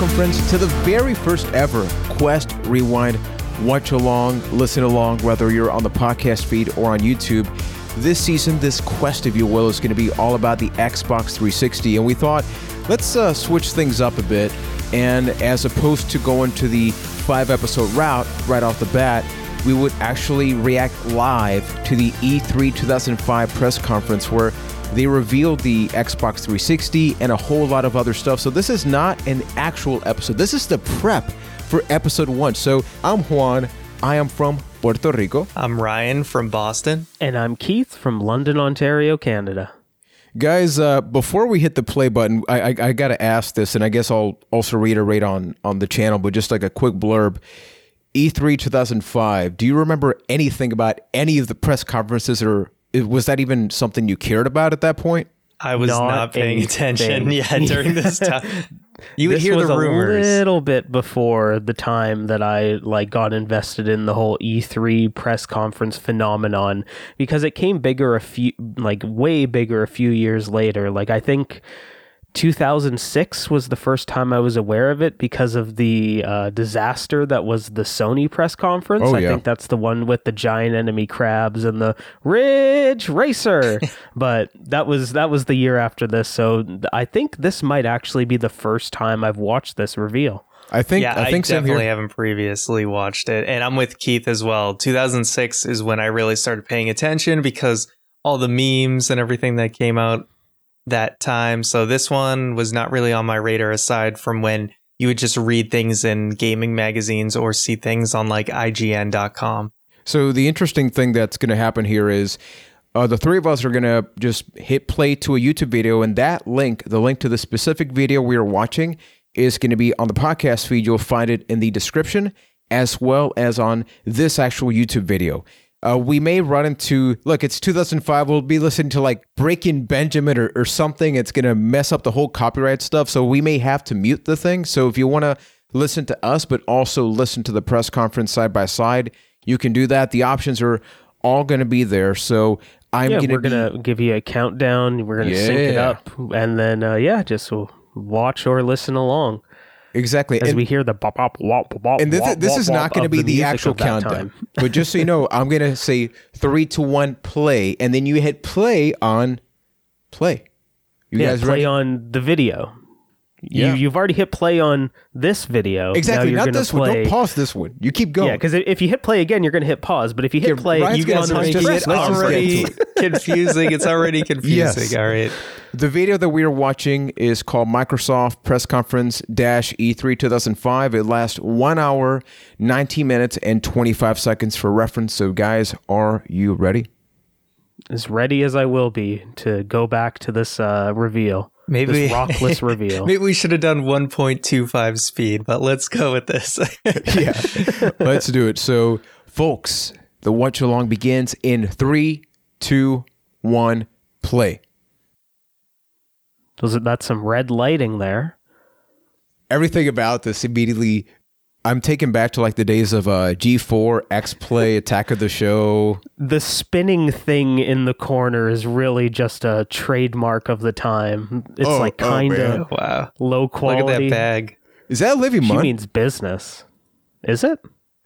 welcome, friends, to the very first ever Quest Rewind watch along, listen along, whether you're on the podcast feed or on YouTube. This season, this quest, if you will, is going to be all about the Xbox 360. And we thought, let's uh, switch things up a bit. And as opposed to going to the five episode route right off the bat, we would actually react live to the E3 2005 press conference where they revealed the Xbox 360 and a whole lot of other stuff. So this is not an actual episode. This is the prep for episode one. So I'm Juan. I am from Puerto Rico. I'm Ryan from Boston. And I'm Keith from London, Ontario, Canada. Guys, uh, before we hit the play button, I, I, I got to ask this, and I guess I'll also reiterate on on the channel, but just like a quick blurb. E3 2005. Do you remember anything about any of the press conferences, or was that even something you cared about at that point? I was not, not paying attention yet during this time. You this hear was the rumors. a little bit before the time that I like got invested in the whole E3 press conference phenomenon because it came bigger a few like way bigger a few years later. Like I think 2006 was the first time I was aware of it because of the uh, disaster that was the Sony press conference. Oh, I yeah. think that's the one with the giant enemy crabs and the Ridge Racer. but that was that was the year after this. So I think this might actually be the first time I've watched this reveal. I think yeah, I think same definitely haven't previously watched it, and I'm with Keith as well. 2006 is when I really started paying attention because all the memes and everything that came out that time. So this one was not really on my radar aside from when you would just read things in gaming magazines or see things on like IGN.com. So the interesting thing that's going to happen here is uh, the three of us are going to just hit play to a YouTube video, and that link, the link to the specific video we are watching, is going to be on the podcast feed. You'll find it in the description as well as on this actual YouTube video. Uh, we may run into look, it's 2005. We'll be listening to like Breaking Benjamin or, or something. It's going to mess up the whole copyright stuff. So we may have to mute the thing. So if you want to listen to us, but also listen to the press conference side by side, you can do that. The options are all going to be there. So I'm yeah, going to we're gonna give you a countdown. We're gonna sync it up, and then uh, yeah, just watch or listen along exactly. as And- we hear the bop bop wop bop. and this, wop, this wop, is not wop going to be the, music actual countdown. but just so you know, I'm going to say three to one play, and then you hit play on play. You yeah, guys play ready? on the video. Yeah. You, you've already hit play on this video. exactly. Now you're Not gonna this play, one. Don't pause this one. You keep going. Yeah, because if you hit play again, you're going to hit pause. But if you hit Yeah, play, Ryan's you You gonna guys on are the making just- it let's already confusing. It's already confusing. Yes. All right. The video that we are watching is called Microsoft Press Conference Dash E3 2005. It lasts one hour, 19 minutes, and 25 seconds for reference. So, guys, are you ready? as ready as I will be to go back to this uh, reveal. Maybe this rockless reveal. Maybe we should have done 1.25 speed, but let's go with this. yeah, let's do it. So, folks, the watch along begins in three, two, one, play. Was it that's some red lighting there? Everything about this immediately, I'm taken back to like the days of uh, G4, X Play, Attack of the Show. The spinning thing in the corner is really just a trademark of the time. It's Oh, like oh, kind man. of wow. low Look quality. at that bag. Is that Olivia She means business. Is it?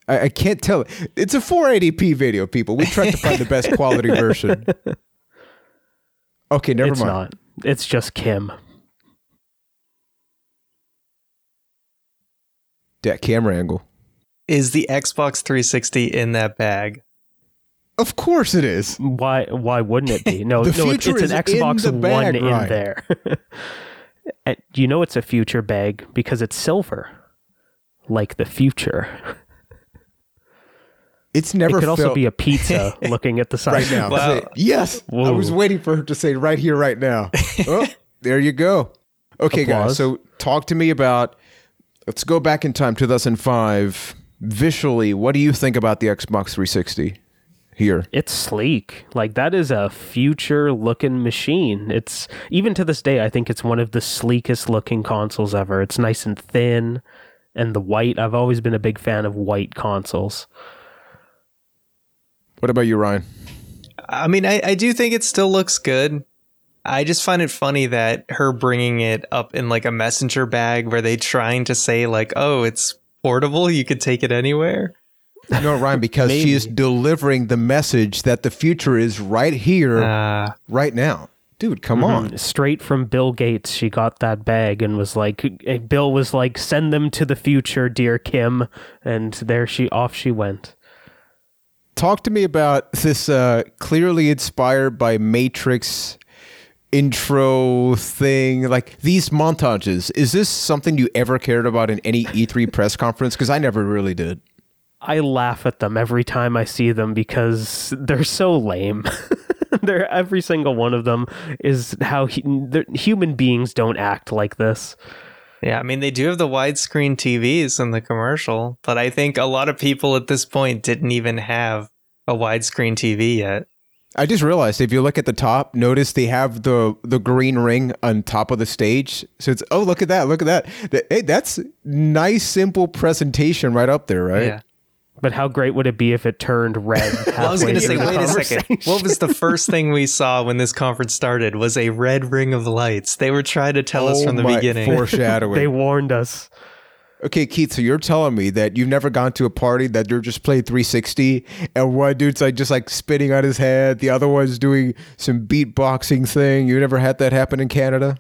I, I can't tell. It's a 480p video, people. We tried to find the best quality version. Okay, never it's mind. not. It's just Kim. That camera angle. Is the Xbox 360 in that bag? Of course it is. Why? Why wouldn't it be? No, The no. It's, future it's an is in Xbox the bag, One in Ryan. there. and you know it's a future bag because it's silver, like the future. It's never it could also be a pizza. looking at the side right now. Wow. Say, yes. I was waiting for her to say right here, right now. oh, there you go. Okay, guys. So talk to me about. Let's go back in time, 2005. Visually, what do you think about the Xbox 360 here? It's sleek. Like that is a future looking machine. It's even to this day I think it's one of the sleekest looking consoles ever. It's nice and thin and the white. I've always been a big fan of white consoles. What about you, Ryan? I mean, I, I do think it still looks good. I just find it funny that her bringing it up in like a messenger bag where they trying to say like, "Oh, it's portable. You could take it anywhere." No, Ryan, because she is delivering the message that the future is right here, Uh, right now. Dude, come on. Mhm. Straight from Bill Gates, she got that bag and was like, eh, Bill was like, send them to the future, dear Kim. And there she, off she went. Talk to me about this uh, clearly inspired by Matrix intro thing. Like these montages. Is this something you ever cared about in any E3 press conference? Because I never really did. I laugh at them every time I see them because they're so lame. they're every single one of them is how he, human beings don't act like this. yeah, I mean they do have the widescreen TVs in the commercial, but I think a lot of people at this point didn't even have a widescreen TV yet. I just realized if you look at the top, notice they have the the green ring on top of the stage. So it's oh look at that, look at that. Th- Hey, that's nice simple presentation right up there, right? Yeah. But how great would it be if it turned red? Well, I was going to say, wait a second. What was the first thing we saw when this conference started? Was a red ring of lights. They were trying to tell us Oh from the my- beginning. Foreshadowing. They warned us. Okay, Keith, so you're telling me that you've never gone to a party that you're just playing 360 and one dude's like just like spitting on his head, the other one's doing some beatboxing thing. You never had that happen in Canada?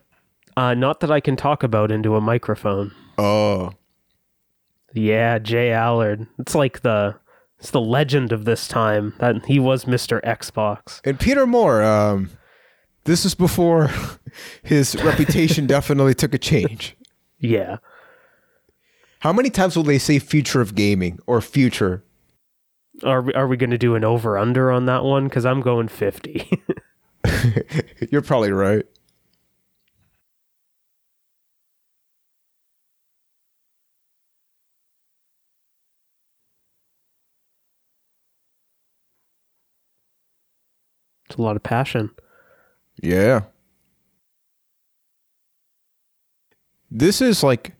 Uh, not that I can talk about into a microphone. Oh. Yeah, J Allard. It's like the it's the legend of this time that he was Mr. Xbox. And Peter Moore, um, this is before his reputation definitely took a change. Yeah. How many times will they say future of gaming or future? Are we, are we going to do an over under on that one? Because I'm going 50. You're probably right. it's a lot of passion. Yeah. This is like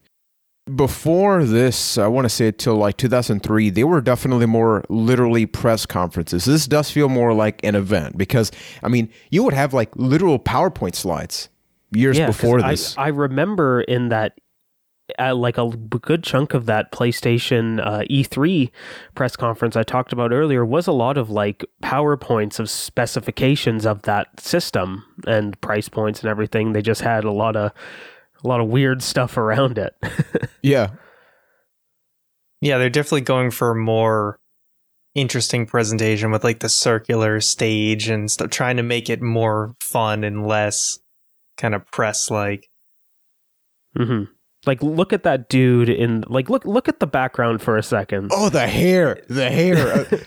before this, I want to say till like 2003, they were definitely more literally press conferences. This does feel more like an event because, I mean, you would have like literal PowerPoint slides years yeah, before I, this. I remember in that, uh, like a good chunk of that PlayStation uh, E3 press conference I talked about earlier was a lot of like PowerPoints of specifications of that system and price points and everything. They just had a lot of a lot of weird stuff around it. yeah. Yeah, they're definitely going for a more interesting presentation with like the circular stage and stuff, trying to make it more fun and less kind of press like. Mm-hmm. Like, look at that dude in like look look at the background for a second. Oh, the hair. The hair. Uh,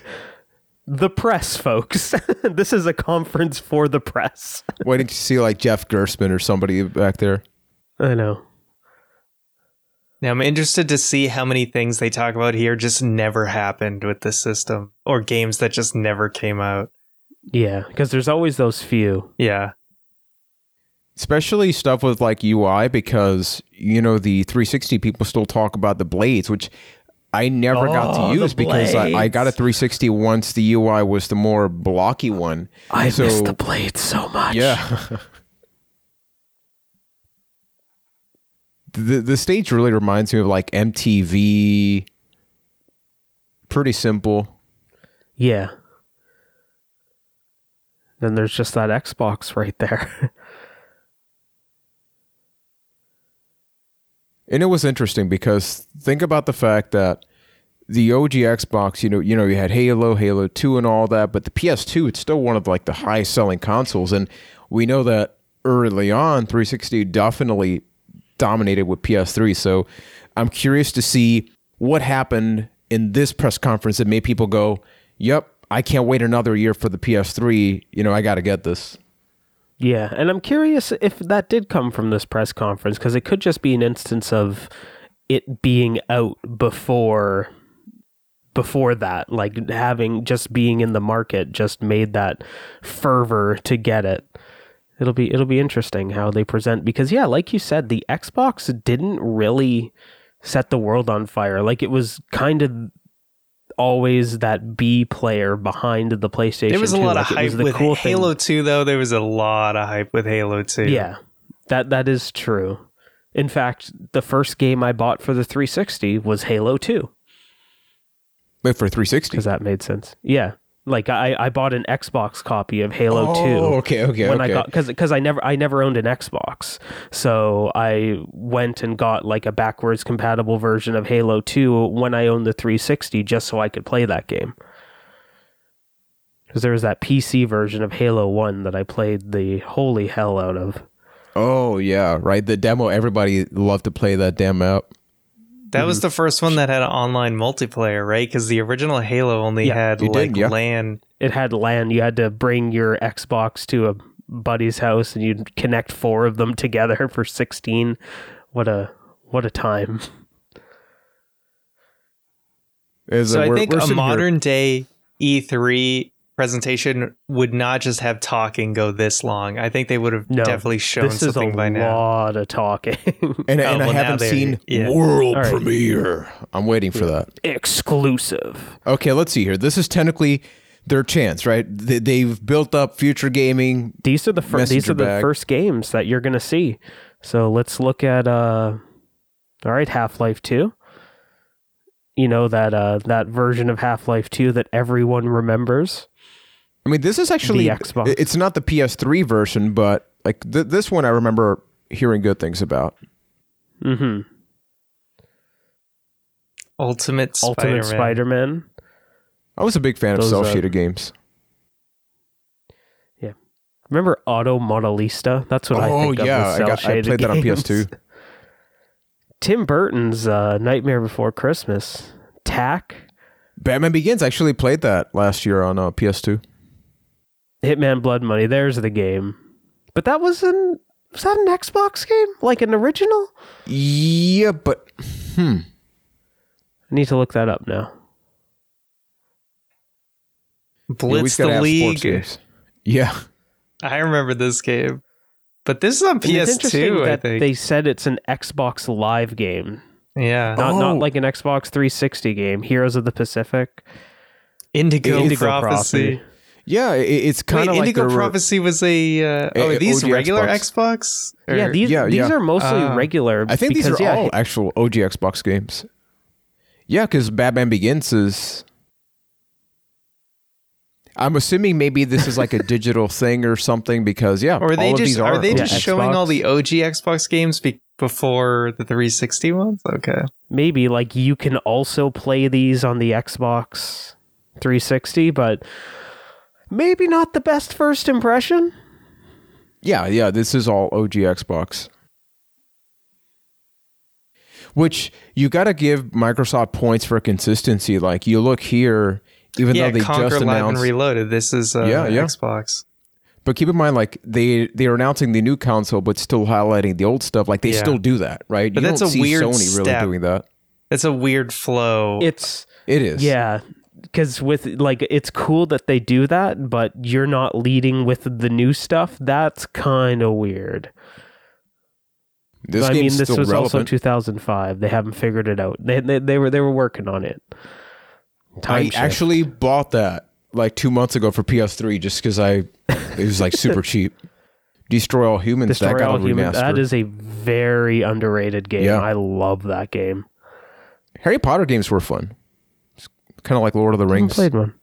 The press, folks. this is a conference for the press. Waiting to see like Jeff Gerstmann or somebody back there. I know. Now I'm interested to see how many things they talk about here just never happened with the system or games that just never came out. Yeah, because there's always those few. Yeah. especially stuff with like UI because you know the 360 people still talk about the blades, which I never got Oh, to use because I, I got a 360 once the UI was the more blocky one. I So- miss the blades so much. Yeah. the the stage really reminds me of like MTV. Pretty simple. Yeah. Then there's just that Xbox right there. And it was interesting because think about the fact that the OG Xbox, you know, you know, you had Halo, Halo 2 and all that, but the PS2 it's still one of like the highest selling consoles and we know that early on 360 definitely dominated with PS3. So I'm curious to see what happened in this press conference that made people go, "Yep, I can't wait another year for the PS3. You know, I got to get this." yeah, and I'm curious if that did come from this press conference because it could just be an instance of it being out before before that like having just being in the market just made that fervor to get it it'll be it'll be interesting how they present because yeah like you said the Xbox didn't really set the world on fire like it was kind of always that B player behind the PlayStation. There was a 2. lot Like, of hype the with cool thing- Halo 2, though. There was a lot of hype with Halo 2. Yeah, that that is true. In fact, the first game I bought for the 360 was Halo 2 Wait for 360. because that made sense. Yeah, like I, I bought an Xbox copy of Halo 2 Oh, okay, okay, when okay. I got because because I never I never owned an Xbox, so I went and got like a backwards compatible version of Halo Two when I owned the 360, just so I could play that game. Because there was that PC version of Halo One that I played the holy hell out of. oh yeah, right. The demo. Everybody loved to play that damn map. That was mm-hmm. the first one that had online multiplayer, right? Because the original Halo only Yeah, had it did, like yeah. LAN. It had LAN. You had to bring your Xbox to a buddy's house, and you'd connect four of them together for 16. What a what a time! Is So that I think a sitting here- modern day E3 presentation would not just have talking go this long. I think they would have No, definitely shown this is a by now. lot of talking. and, and Oh, I well, now haven't seen yeah. world All right. premiere. I'm waiting for that. Exclusive. Okay, let's see here. This is technically their chance, right? They, they've built up future gaming. These are the fir- these Messenger are the bag. first games that you're gonna see. So let's look at uh, all right, Half Life Two. You know that uh that version of Half Life Two that everyone remembers. I mean, this is actually The Xbox. It's not the PS3 version, but like th- this one, I remember hearing good things about. Mm-hmm. Ultimate Spider-Man. Ultimate Spider-Man. I was a big fan of Those, cel uh, shaded games. Yeah. Remember Auto Modelista? That's what I Oh think yeah, of I, with got, I cel-shaded played that on. PS2. Tim Burton's uh, Nightmare Before Christmas. Tack. Batman Begins I actually played that last year on uh, PS2. Hitman Blood Money. There's the game. But that was an was that an Xbox game? Like an original? Yeah, but hmm, I need to look that up now. Yeah, Blitz we've gotta the have League. games. Yeah, I remember this game. But this is on And PS2, I think. they said it's an Xbox Live game, yeah. not Oh. not like an Xbox 360 game. Heroes of the Pacific, Indigo, Indigo Prophecy. Yeah, it, it's kind of like Indigo the- Prophecy was a. Uh, oh, A- are these OG regular Xbox. Xbox? Or- yeah, these yeah, these yeah. are mostly Ah. regular. I think these are yeah, all actual OG Xbox games. Yeah, because Batman Begins is. I'm assuming maybe this is like a digital thing or something because yeah, Or are they all of just these are, are. they Yeah, just showing all the OG Xbox games be- before the 360 ones? Okay. maybe like you can also play these on the Xbox 360, but maybe not the best first impression. Yeah, yeah, this is all OG Xbox. Which you got to give Microsoft points for consistency. Like you look here, even yeah, though they Conker just Live and announced. Reloaded. This is uh, Yeah, yeah. Xbox. but keep in mind, like they they are announcing the new console, but still highlighting the old stuff. Like they Yeah. still do that, right? But you that's don't a see weird Sony really step. doing that. It's a weird flow. It's It is. Yeah, because with like it's cool that they do that, but you're not leading with the new stuff. That's kind of weird. This I mean, this still was also 2005. They haven't figured it out. They they, they were they were working on it. Time I shift. actually bought that like two months ago for PS3 just because I it was like super cheap. Destroy all humans. Destroy that got All Humans. That is a very underrated game. Yeah. I love that game. Harry Potter games were fun. Kind of like Lord of the I Rings. played one.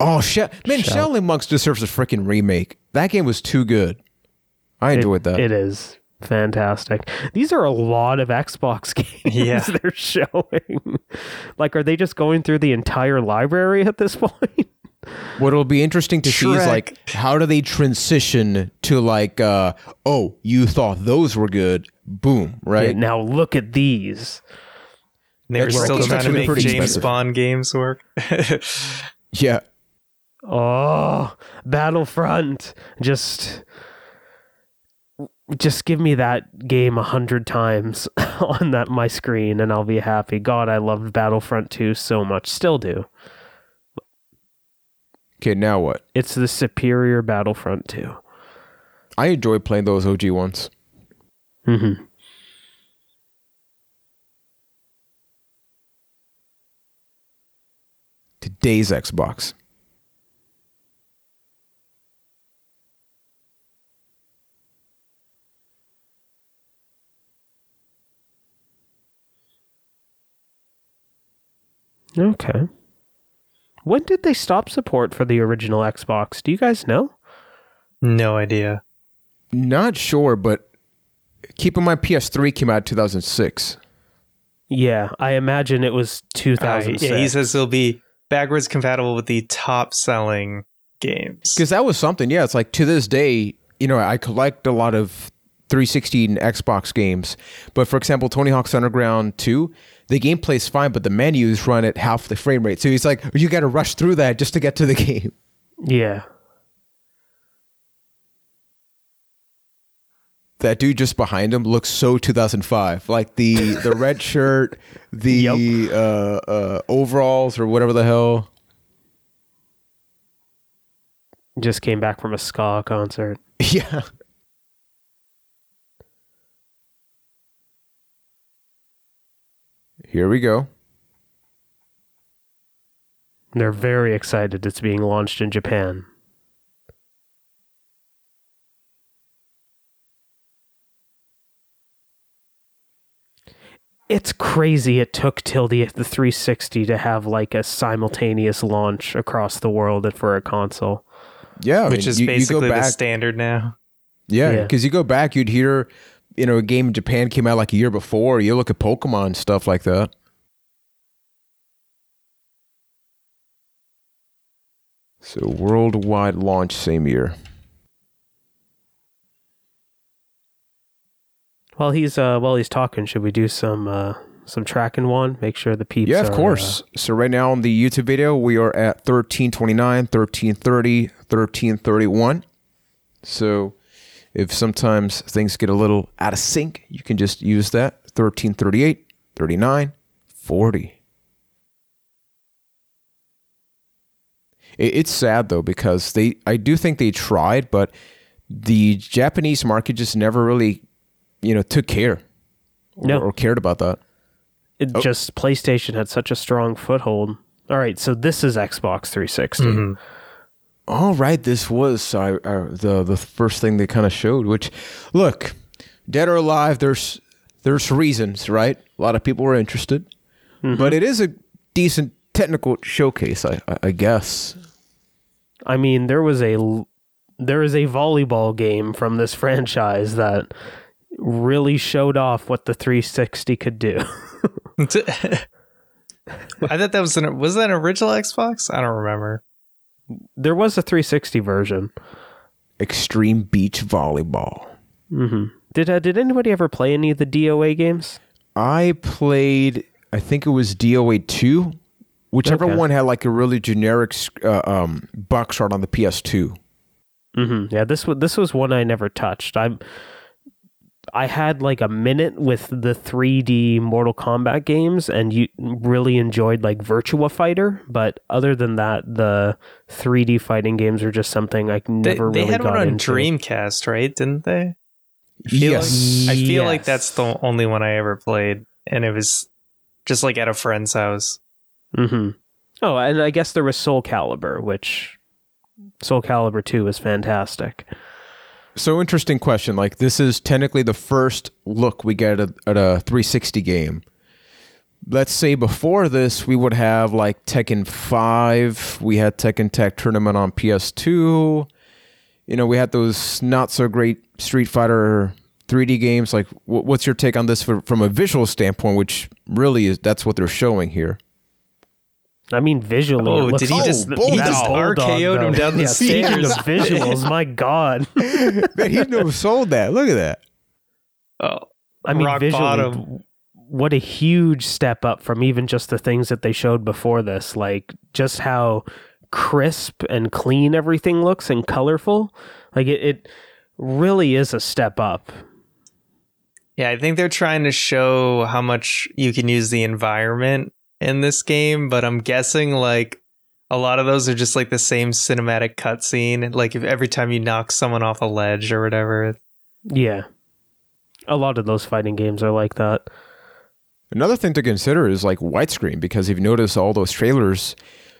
Oh shit, man! Shall- Shaolin Monks deserves a freaking remake. That game was too good. I enjoyed that. It is fantastic. These are a lot of Xbox games Yeah. they're showing. like, are they just going through the entire library at this point? What'll be interesting to see is like how do they transition to like, uh, oh, you thought those were good, boom, right? Yeah, now look at these. they were Xbox still trying to actually make James expensive. Bond games work. Yeah, Oh, Battlefront. Just just give me that game a hundred times on that my screen and I'll be happy. God, I loved Battlefront 2 so much. Still do. Okay, now what? It's the superior Battlefront 2. I enjoy playing those OG ones. Mm-hmm. Today's Xbox. Okay. When did they stop support for the original Xbox? Do you guys know? No idea. Not sure, but keep in mind PS3 came out 2006. Yeah, I imagine it was Uh, yeah, he says it'll be backwards compatible with the top selling games. Because that was something. Yeah, it's like to this day, you know, I collect a lot of 360 and Xbox games. But for example, Tony Hawk's Underground 2, the gameplay's fine, but the menus run at half the frame rate. So he's like, you got to rush through that just to get to the game. yeah. That dude just behind him looks so 2005. Like the the red shirt, the Yep. uh, uh, overalls or whatever the hell. Just came back from a ska concert. Yeah. Here we go. They're very excited it's being launched in Japan. It's crazy it took till the the 360 to have like a simultaneous launch across the world for a console. Yeah, I which mean, is you- you go basically the standard now. Yeah, Yeah. because you go back, you'd hear, you know, a game in Japan came out like a year before. You look at Pokemon stuff like that. So worldwide launch same year. While he's uh while he's talking, should we do some uh some tracking one? Make sure the peeps Yeah, of are, uh, course. so right now on the YouTube video, we are at 1329, 1330, 1331. So if sometimes things get a little out of sync, you can just use that 1338, 39, 40. It's sad though because they I do think they tried, but the Japanese market just never really, you know, took care or, No. or cared about that. it just PlayStation had such a strong foothold. All right, so this is Xbox 360. Mhm. All right, this was uh, uh, the the first thing they kind of showed. Which, look, dead or alive, there's there's reasons, right? A lot of people were interested, but it is a decent technical showcase, I I, I guess. I mean, there was a there is a volleyball game from this franchise that really showed off what the 360 could do. I thought that was an was that an original Xbox? I don't remember. There was a 360 version. Extreme beach volleyball. hmm Did uh, did anybody ever play any of the DOA games? I played. I think it was DOA two, whichever Okay. one had like a really generic uh, um, box art on the PS2. hmm Yeah, this was this was one I never touched. I I had like a minute with the 3D Mortal Kombat games, and you really enjoyed like Virtua Fighter. But other than that, the 3D fighting games are just something I They, never they really had got one on into. Dreamcast, right? Didn't they? I feel Yes. Like, I feel like that's the only one I ever played, and it was just like at a friend's house. hmm Oh, and I guess there was Soul Calibur, which Soul Calibur 2 is fantastic. So interesting question. Like this is technically the first look we get at, at a 360 game. Let's say before this we would have like Tekken 5, we had Tekken Tag Tournament on PS2. You know, we had those not so great Street Fighter 3D games. Like what's your take on this for, from a visual standpoint, which really is that's what they're showing here. I mean, visually. Oh, did he just- that he just RKO'd him down the yeah, speaking of stairs. visuals, my God. Man, he never sold that. Look at that. Oh, I mean, visually, bottom. what a huge step up from even just the things that they showed before this. Like, just how crisp and clean everything looks and colorful. Like, it, it really is a step up. yeah. I think they're trying to show how much you can use the environment in this game, but I'm guessing like a lot of those are just like the same cinematic cutscene. Like if every time you knock someone off a ledge or whatever. Yeah. A lot of those fighting games are like that. Another thing to consider is like widescreen because if you notice all those trailers,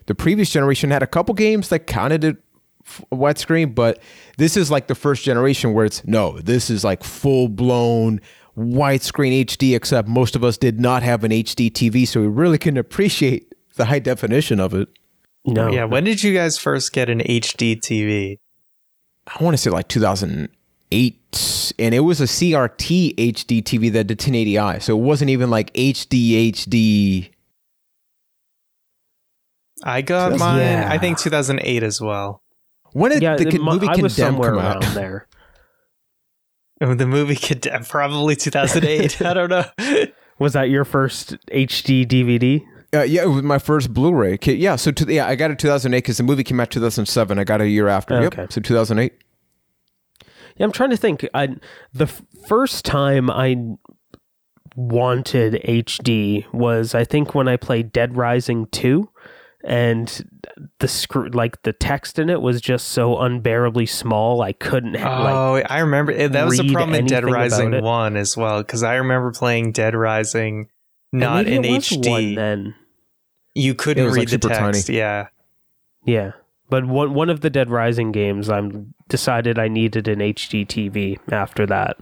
the previous generation had a couple games that counted it f- widescreen, but this is like the first generation where it's no, this is like full blown widescreen HD. Except most of us did not have an HD TV, so we really couldn't appreciate the high definition of it. No. Yeah, when did you guys first get an HD TV? I want to say like 2008, and it was a CRT HD TV that did 1080i, so it wasn't even like HD HD. I got mine, Yeah. I think 2008 as well. When did yeah, the it movie I was Condemned somewhere come around out? there. Oh, The movie could probably 2008. I don't know. Was that your first HD DVD? Uh, yeah, it was my first Blu-ray. Okay, yeah, so to, yeah, I got it 2008 because the movie came out 2007. I got it a year after. Okay. Yep, so 2008. Yeah, I'm trying to think. I the f- first time I wanted HD was I think when I played Dead Rising 2 and the screw like the text in it was just so unbearably small I couldn't ha- like Oh, I remember eh, that was the read problem in Dead Rising 1 as well because I remember playing Dead Rising not in HD. then. You couldn't read like, the super tiny. text. Yeah. Yeah. But one one of the Dead Rising games I'm decided I needed an HD TV after that.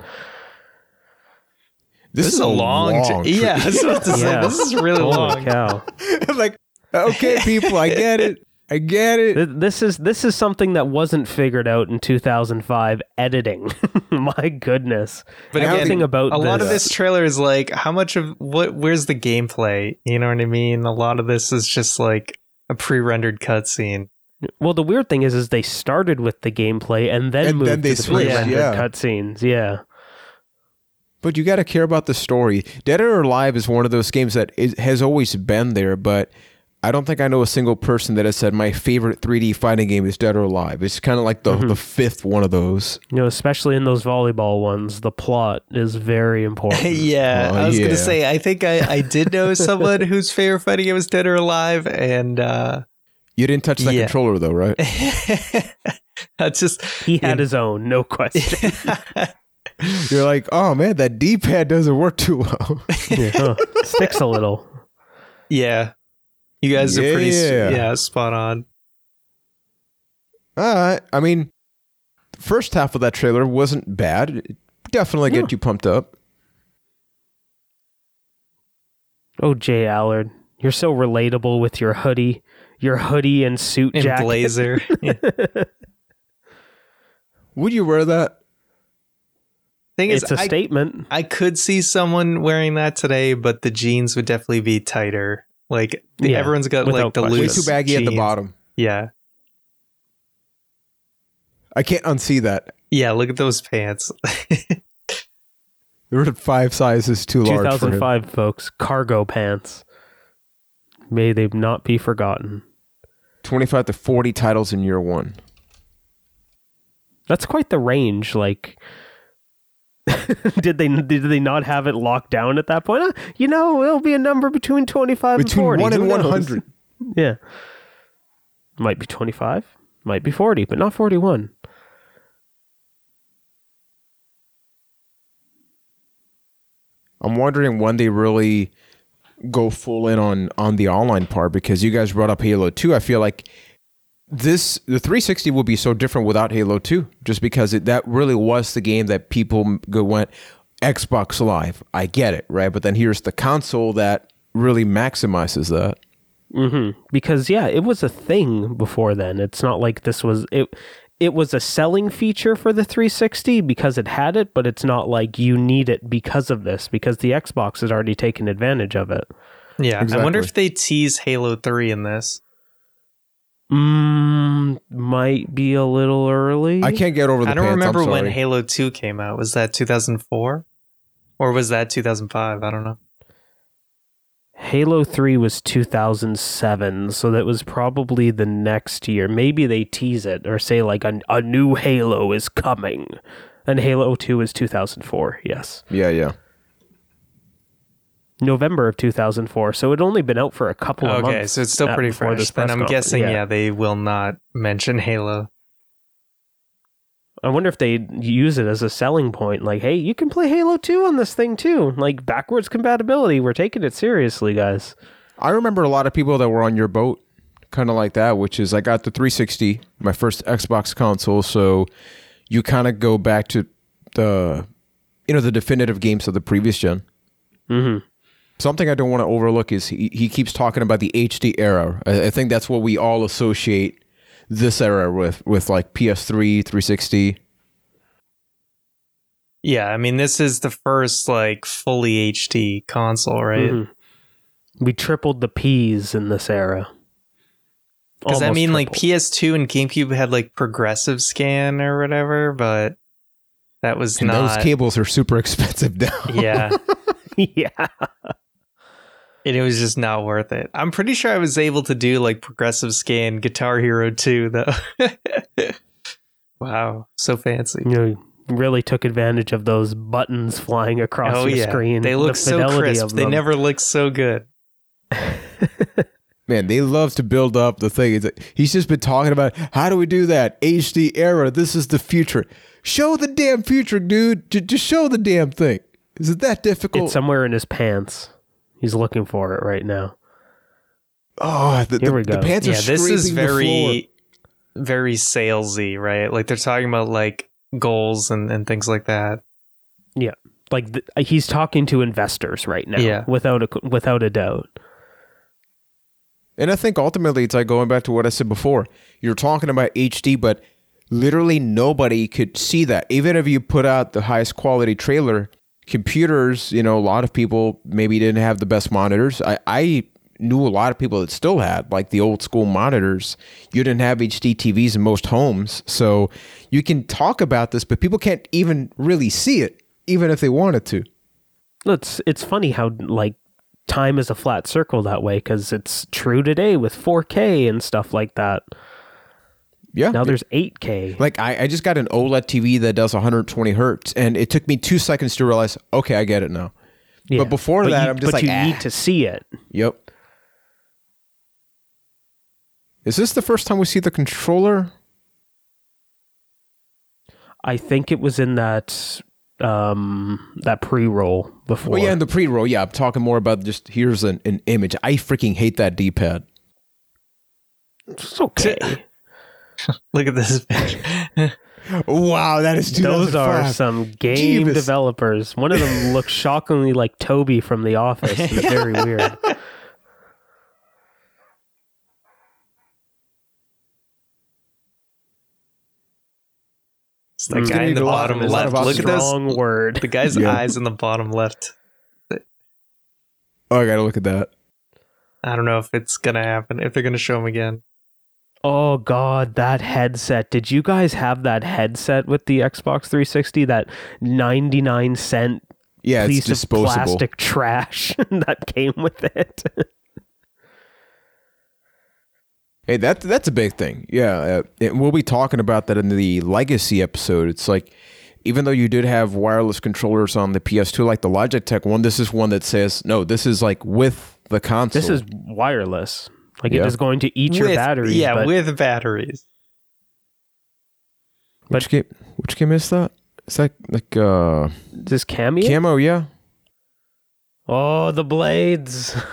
This, This, is a long, long j- yeah. I was about to say, Yeah. this is really Holy long. cow. Like, okay, people, I get it. I get it. This is this is something that wasn't figured out in 2005 editing. My goodness. But Everything again, about a lot of this- this trailer is like, how much of what? Where's the gameplay? You know what I mean? A lot of this is just like a pre-rendered cutscene. Well, the weird thing is, is they started with the gameplay and then And moved then they to the switched, pre-rendered yeah. cutscenes. Yeah, But you got to care about the story. Dead or Alive is one of those games that is, has always been there, but I don't think I know a single person that has said my favorite 3D fighting game is Dead or Alive. It's kind of like the, the fifth one of those. you know, especially in those volleyball ones, the plot is very important. yeah, Oh, I was yeah. gonna say. I think I, I did know someone whose favorite fighting game was Dead or Alive, and uh, You didn't touch that Yeah. controller though, right? that's just he had Yeah. his own, no question. You're like, oh man, that D-pad doesn't work too well. Yeah, huh. Sticks a little. yeah. You guys are pretty Yeah. yeah spot on. All right. I mean, the first half of that trailer wasn't bad. It definitely Yeah. get you pumped up. Oh, J Allard, you're so relatable with your hoodie, your hoodie and suit And jacket. Blazer. Yeah. Would you wear that? Thing is, It's a I, statement. I could see someone wearing that today, but the jeans would definitely be tighter. Like the, Yeah, everyone's got like the question. Way too baggy at the bottom. Yeah, I can't unsee that. yeah. Look at those pants. They were five sizes too large for 2005, folks. Cargo pants. May they not be forgotten. 25 to 40 titles in year one. That's quite the range. Like, did they did they not have it locked down at that point? Uh, you know, it'll be a number between 25 and forty. Between 40. 1 and 100. Yeah. Might be 25, might be 40, but not 41. I'm wondering when they really go full in on on the online part because you guys brought up Halo 2. I feel like this the 360 will be so different without Halo 2 just because it, that really was the game that people go went Xbox Live. I get it, right? But then here's the console that really maximizes that. hmm Because yeah, it was a thing before then. It's not like this was it. It was a selling feature for the 360 because it had it, but it's not like you need it because of this because the Xbox has already taken advantage of it. yeah, I wonder if they tease Halo Three in this. Mm, might be a little early. I can't get over the I don't pants, I'm remember when. Halo Two came out. Was that 2004, or was that 2005? I don't know. Halo 3 was 2007, so that was probably the next year. Maybe they tease it or say like a, a new Halo is coming. And Halo 2 is 2004. Yes. Yeah, yeah. November of 2004. So it'd only been out for a couple of months. Okay, so it's still pretty fresh. Then I'm conference. guessing, yeah. they will not mention Halo. I wonder if they use it as a selling point. Like, hey, you can play Halo 2 on this thing too. Like, backwards compatibility. We're taking it seriously, guys. I remember a lot of people that were on your boat kind of like that, which is I got the 360, my first Xbox console, so you kind of go back to the you know the definitive games of the previous gen. Mm-hmm. Something I don't want to overlook is he, he keeps talking about the HD era. I, I think that's what we all associate this era with, with like PS3, 360. Yeah, I mean this is the first like fully HD console, right? Mhm. We tripled the P's in this era. Because I Almost mean, like. PS2 and GameCube had like progressive scan or whatever, but that was And not. those cables are super expensive now. yeah, yeah. And it was just not worth it. I'm pretty sure I was able to do like progressive scan Guitar Hero 2 though. wow, so fancy. You know, really took advantage of those buttons flying across oh your yeah, screen. they the look so crisp. They never look so good. Man, they love to build up the thing. It's like, he's just been talking about how do we do that? HD era. This is the future. Show the damn future, dude. J- just show the damn thing. Is it that difficult? It's somewhere in his pants. He's looking for it right now. oh, the, Here the, we the go. pants are yeah, this is scraping the floor. very, very salesy, right? Like they're talking about like goals and, and things like that. Yeah, like th- uh, he's talking to investors right now. Yeah. Without a without a doubt. And I think ultimately it's like going back to what I said before. You're talking about HD, but literally nobody could see that. Even if you put out the highest quality trailer, computers, you know, a lot of people maybe didn't have the best monitors. I, I knew a lot of people that still had like the old school monitors. You didn't have HD TVs in most homes. So you can talk about this, but people can't even really see it, even if they wanted to. It's it's funny how like time is a flat circle that way because it's true today with 4K and stuff like that. Yeah. Now there's 8K. Like I, I just got an OLED TV that does 120 hertz, and it took me two seconds to realize, okay, I get it now. Yeah. but before that, you, I'm just but like, you ah. need to see it. Yep. Is this the first time we see the controller? I think it was in that um that pre-roll before. Well, yeah, in the pre-roll. Yeah, I'm talking more about just here's an, an image. I freaking hate that D-pad. it's okay. Look at this. Wow, that is Those are some game Jeebus. developers. One of them looks shockingly like Toby from The Office. It's very weird. It's the Mm. guy in the Gonna need a lot- bottom left. Look at this. wrong word. The guy's Yeah. eyes in the bottom left. Oh, I gotta look at that. I don't know if it's gonna happen. If they're gonna show him again. Oh god, that headset. Did you guys have that headset with the Xbox 360? That 99 cent Yeah, piece of plastic trash that came with it. Hey, that that's a big thing. Yeah, uh, and we'll be talking about that in the legacy episode. It's like even though you did have wireless controllers on the PS2, like the Logitech one, this is one that says no. This is like with the console. this is wireless. Like Yeah. it is going to eat your With- batteries. Yeah, but with batteries. which game? Which game is that? Is that like uh this cameo. camo? Yeah. oh, the blades.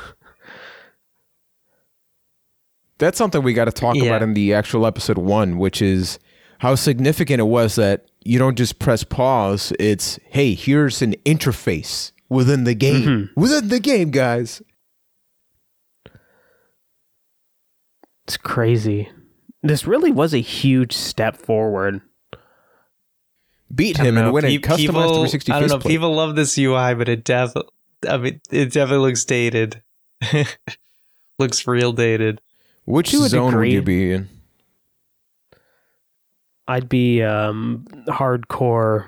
That's something we got to talk Yeah. about in the actual episode one, which is how significant it was that you don't just press pause. It's hey, here's an interface within the game, Mm-hmm. within the game, guys. It's crazy. This really was a huge step forward. Beat I don't him and win a customized people- 360 I don't know. faceplate. People love this UI, but it definitely. I mean, it definitely looks dated. looks real dated. Which To a zone would you degree. be in? I'd be um hardcore.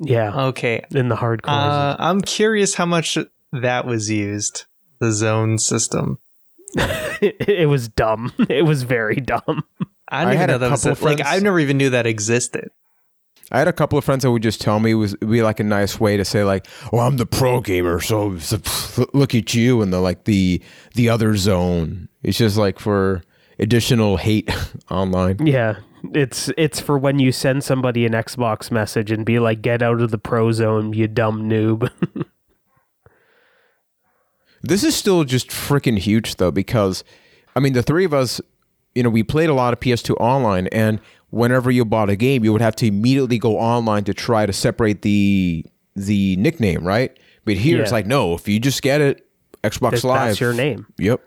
Yeah, Okay. in the hardcore. Uh, I'm curious how much that was used. The zone system. It, it was dumb. It was very dumb. I didn't I had know a that was couple a- like. I never even knew that existed. I had a couple of friends that would just tell me it was it'd be like a nice way to say like, "Well, I'm the pro gamer, so, so look at you," and the like the the other zone. It's just like for additional hate online. Yeah, it's it's for when you send somebody an Xbox message and be like, "Get out of the pro zone, you dumb noob." This is still just freaking huge though, because I mean, the three of us, you know, we played a lot of PS2 online, and whenever you bought a game, you would have to immediately go online to try to separate the the nickname, right? But here it's like, no, if you just get it, Xbox Live, That's your name. Yep.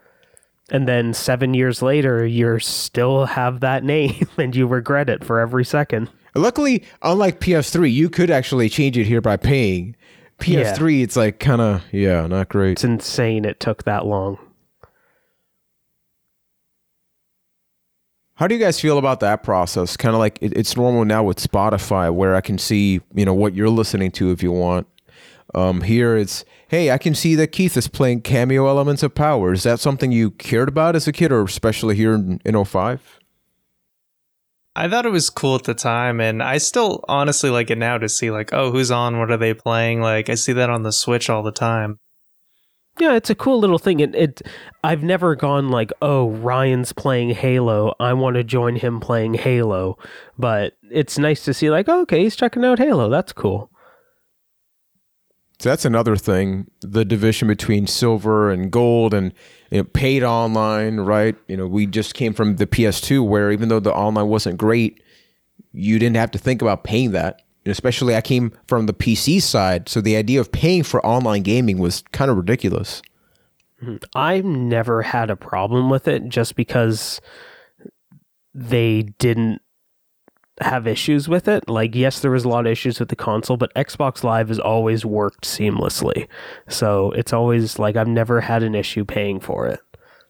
And then seven years later, you still have that name and you regret it for every second. Luckily, unlike PS3, you could actually change it here by paying. PS3, it's like kind of yeah, not great. It's insane it took that long. How do you guys feel about that process? Kind of like it, it's normal now with Spotify, where I can see you know what you're listening to if you want. Um, here it's hey, I can see that Keith is playing Kameo elements of Power. Is that something you cared about as a kid, or especially here in, in 05? I thought it was cool at the time, and I still honestly like it now to see like, oh, who's on? What are they playing? Like, I see that on the Switch all the time. Yeah, it's a cool little thing. It, it I've never gone like, oh, Ryan's playing Halo. I want to join him playing Halo. But it's nice to see like, oh, okay, he's checking out Halo. That's cool. So that's another thing, the division between silver and gold and you know, paid online, right? You know, we just came from the PS2 where even though the online wasn't great, you didn't have to think about paying that. And especially I came from the PC side, so the idea of paying for online gaming was kind of ridiculous. Mm-hmm. I've never had a problem with it just because they didn't have issues with it. Like, yes, there was a lot of issues with the console, but Xbox Live has always worked seamlessly. So it's always like I've never had an issue paying for it,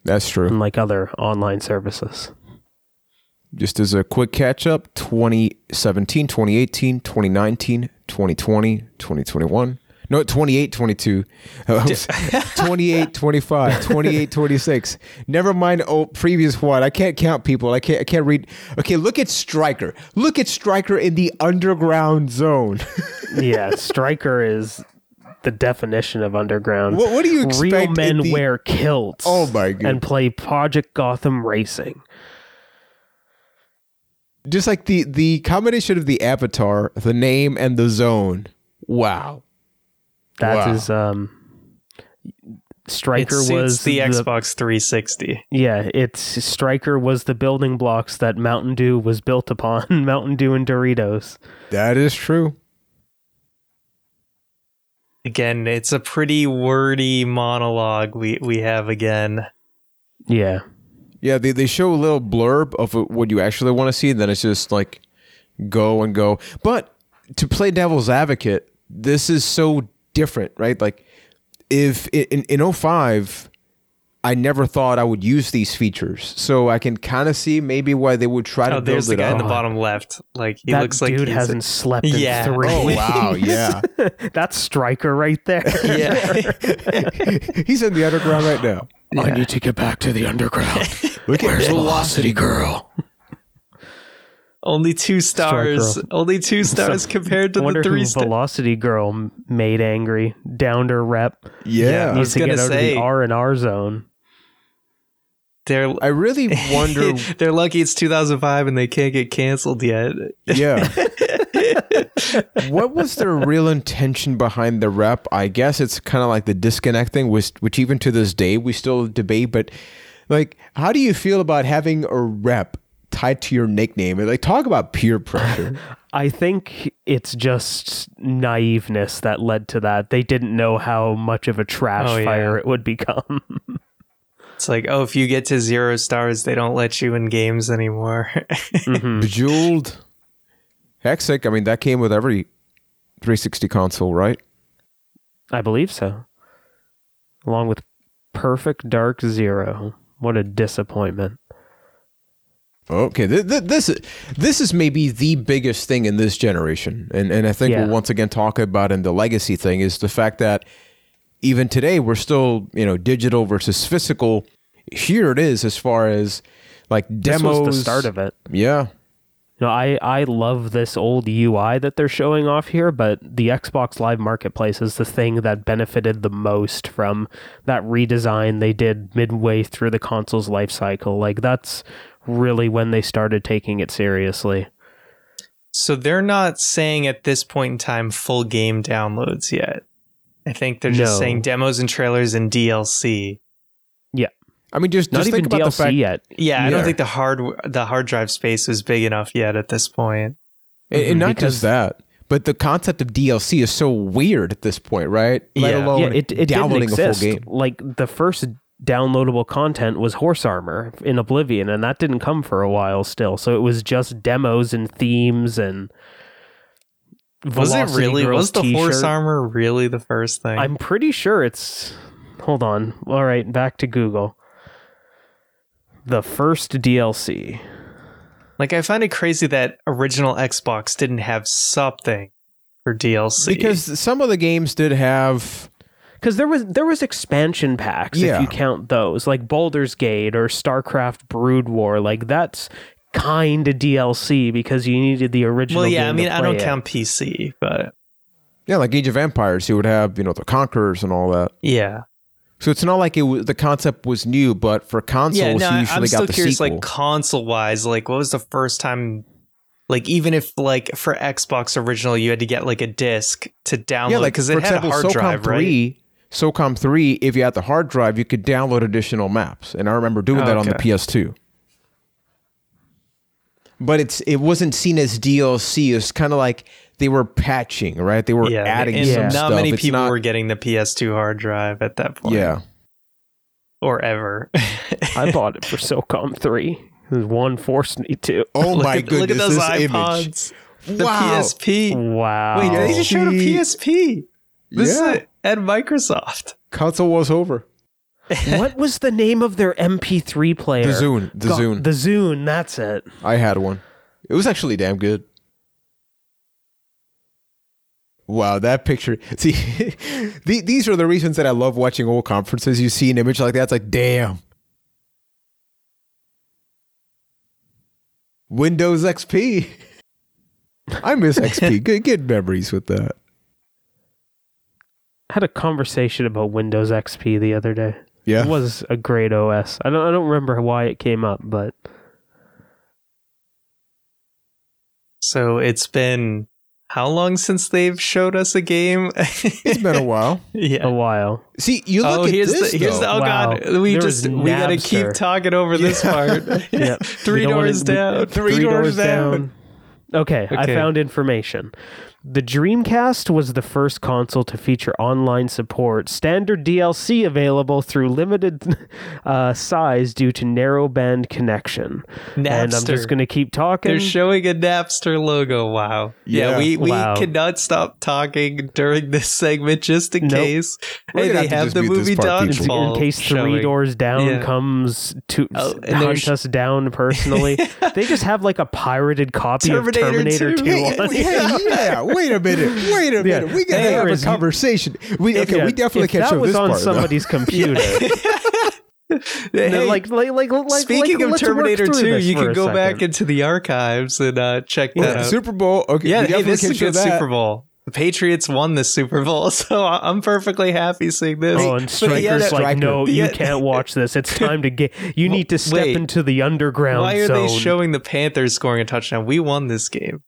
That's true. unlike other online services. Just as a quick catch up 2017, 2018, 2019, 2020, 2021. No, 28, 22. Uh, 28, 25, 28, 26. Never mind oh previous one. I can't count people. I can't I can't read. Okay, look at Striker. Look at Striker in the underground zone. yeah, Striker is the definition of underground. what, what do you expect? Real men the- wear kilts. Oh my God. And play Project Gotham Racing. just like the the combination of the avatar, the name and the zone. Wow. That Wow. is um Striker it suits was the, Xbox 360. Yeah, it's Striker was the building blocks that Mountain Dew was built upon. Mountain Dew and Doritos. That is true. Again, it's a pretty wordy monologue we we have again. Yeah. Yeah, they, they show a little blurb of what you actually want to see, and then it's just like go and go. But to play devil's advocate, this is so different, right? Like if in in 05 I never thought I would use these features. So I can kind of see maybe why they would try oh, to Oh, build there's the it guy in the bottom left. Like he that looks like dude hasn't slept in Yeah. three Oh weeks. wow, yeah. That's Striker right there. Yeah. He's in the underground right now. I need to get back to the underground. Look at Where's Velocity Girl? Only two stars. Only two stars compared to I wonder the who three stars. Velocity Girl made angry. Downed her rep. Yeah. I Needs was to get gonna out of say- the R and R zone. They're I really wonder they're lucky it's 2005 and they can't get canceled yet. Yeah. what was their real intention behind the rep? I guess it's kind of like the disconnecting, which, which even to this day we still debate. But like, how do you feel about having a rep tied to your nickname? Like, talk about peer pressure. I think it's just naiveness that led to that. They didn't know how much of a trash Oh, yeah. fire it would become. It's like, oh, if you get to zero stars, they don't let you in games anymore. Mhm. Bejeweled, Hexic. I mean, that came with every 360 console, right? I believe so. Along with Perfect Dark Zero. What a disappointment. Okay, th- th- this is this is maybe the biggest thing in this generation, and and I think Yeah. we'll once again talk about in the legacy thing is the fact that even today we're still you know digital versus physical. Here it is as far as like demos. This was the start of it. yeah, No, I, I love this old UI that they're showing off here, but the Xbox Live Marketplace is the thing that benefited the most from that redesign they did midway through the console's life cycle. Like that's really when they started taking it seriously. so they're not saying at this point in time full game downloads yet. I think they're just No. saying demos and trailers and DLC. Yeah. I mean, just Not just even think about the DLC fact, yet. Yeah, I don't think the hard the hard drive space is big enough yet at this point. and, and not Because- just that, but the concept of DLC is so weird at this point, right? Let Yeah. alone yeah, it, it didn't downloading a full exist. game. Like the first downloadable content was horse armor in Oblivion, and that didn't come for a while still. So it was just demos and themes and. Was it really? Girls Was the horse t-shirt. armor really the first thing? I'm pretty sure it's. Hold on. All right, back to Google. The first DLC. like I find it crazy that original Xbox didn't have something for DLC. Because some of the games did have because there was there was expansion packs Yeah. if you count those like Baldur's Gate or StarCraft Brood War like that's kind of DLC because you needed the original. well, yeah, I game to mean I don't it. count PC, but yeah, like Age of Empires. You would have you know the Conquerors and all that. yeah, So it's not like it was the concept was new, but for consoles, yeah. No, you I- usually I'm got still the curious, sequel. like console wise, like what was the first time? Like even if like for Xbox original, you had to get like a disc to download yeah, like because it had example, a hard SOCOM drive, right? Three. SOCOM three, if you had the hard drive, you could download additional maps, and I remember doing that on the PS2. But it's it wasn't seen as DLC. It's kind of like they were patching, right? They were Yeah, adding and some Yeah. not many It's people not- were getting the PS2 hard drive at that point. Yeah, or ever. I bought it for SOCOM three. One forced me to. Oh look my at, goodness! Look at those this image. iPods. The wow. PSP. Wow. Wait, they just showed a PSP. This Yeah. Is at Microsoft. Console was over. what was the name of their MP3 player? The Zune. The God, Zune. The Zune. That's it. I had one. It was actually damn good. Wow, that picture. See, the- these are the reasons that I love watching old conferences. You see an image like that, it's like, damn. Windows XP. I miss XP. Good, good memories with that. I had a conversation about Windows XP the other day. Yeah. It was a great OS. I don't I don't remember why it came up, but So it's been how long since they've showed us a game? It's been a while. yeah. a while. See, you look oh, at here's this. the here's the oh Wow. god, we There just we gotta keep talking over this part. Yep. Three We don't wanna- doors down. Three doors down. Okay, I found information. The Dreamcast was the first console to feature online support, standard DLC available through limited uh, size due to narrowband connection. And I'm just going to keep talking. They're showing a Napster logo. Wow. Yeah, Yeah. we, we Wow. cannot stop talking during this segment just in Nope. case. We're Hey, gonna they have to have just the movie in. Dodgeball. in case Three showing. Doors Down Yeah. comes to Oh, s- and they're hunt sh- us down personally. they just have like a pirated copy Terminator of Terminator 2. 2 Hey, on hey, yeah, wait a minute. Wait a Yeah. minute. We gotta Hey, have a conversation. We okay, Yeah, we definitely if can't that was on part. though. somebody's computer. Hey, No, like, like, like, like, speaking like, of Terminator 2, you can go back into the archives and uh, check that Yeah, out. Super Bowl. Okay, yeah, we hey, definitely this can is a good that. Super Bowl. The Patriots won this Super Bowl, so I- I'm perfectly happy seeing this. Oh, and But Striker's yet- like, Striker. no, you can't watch this. It's time to get. You need to step Wait. into the underground why are zone. they showing the Panthers scoring a touchdown? We won this game.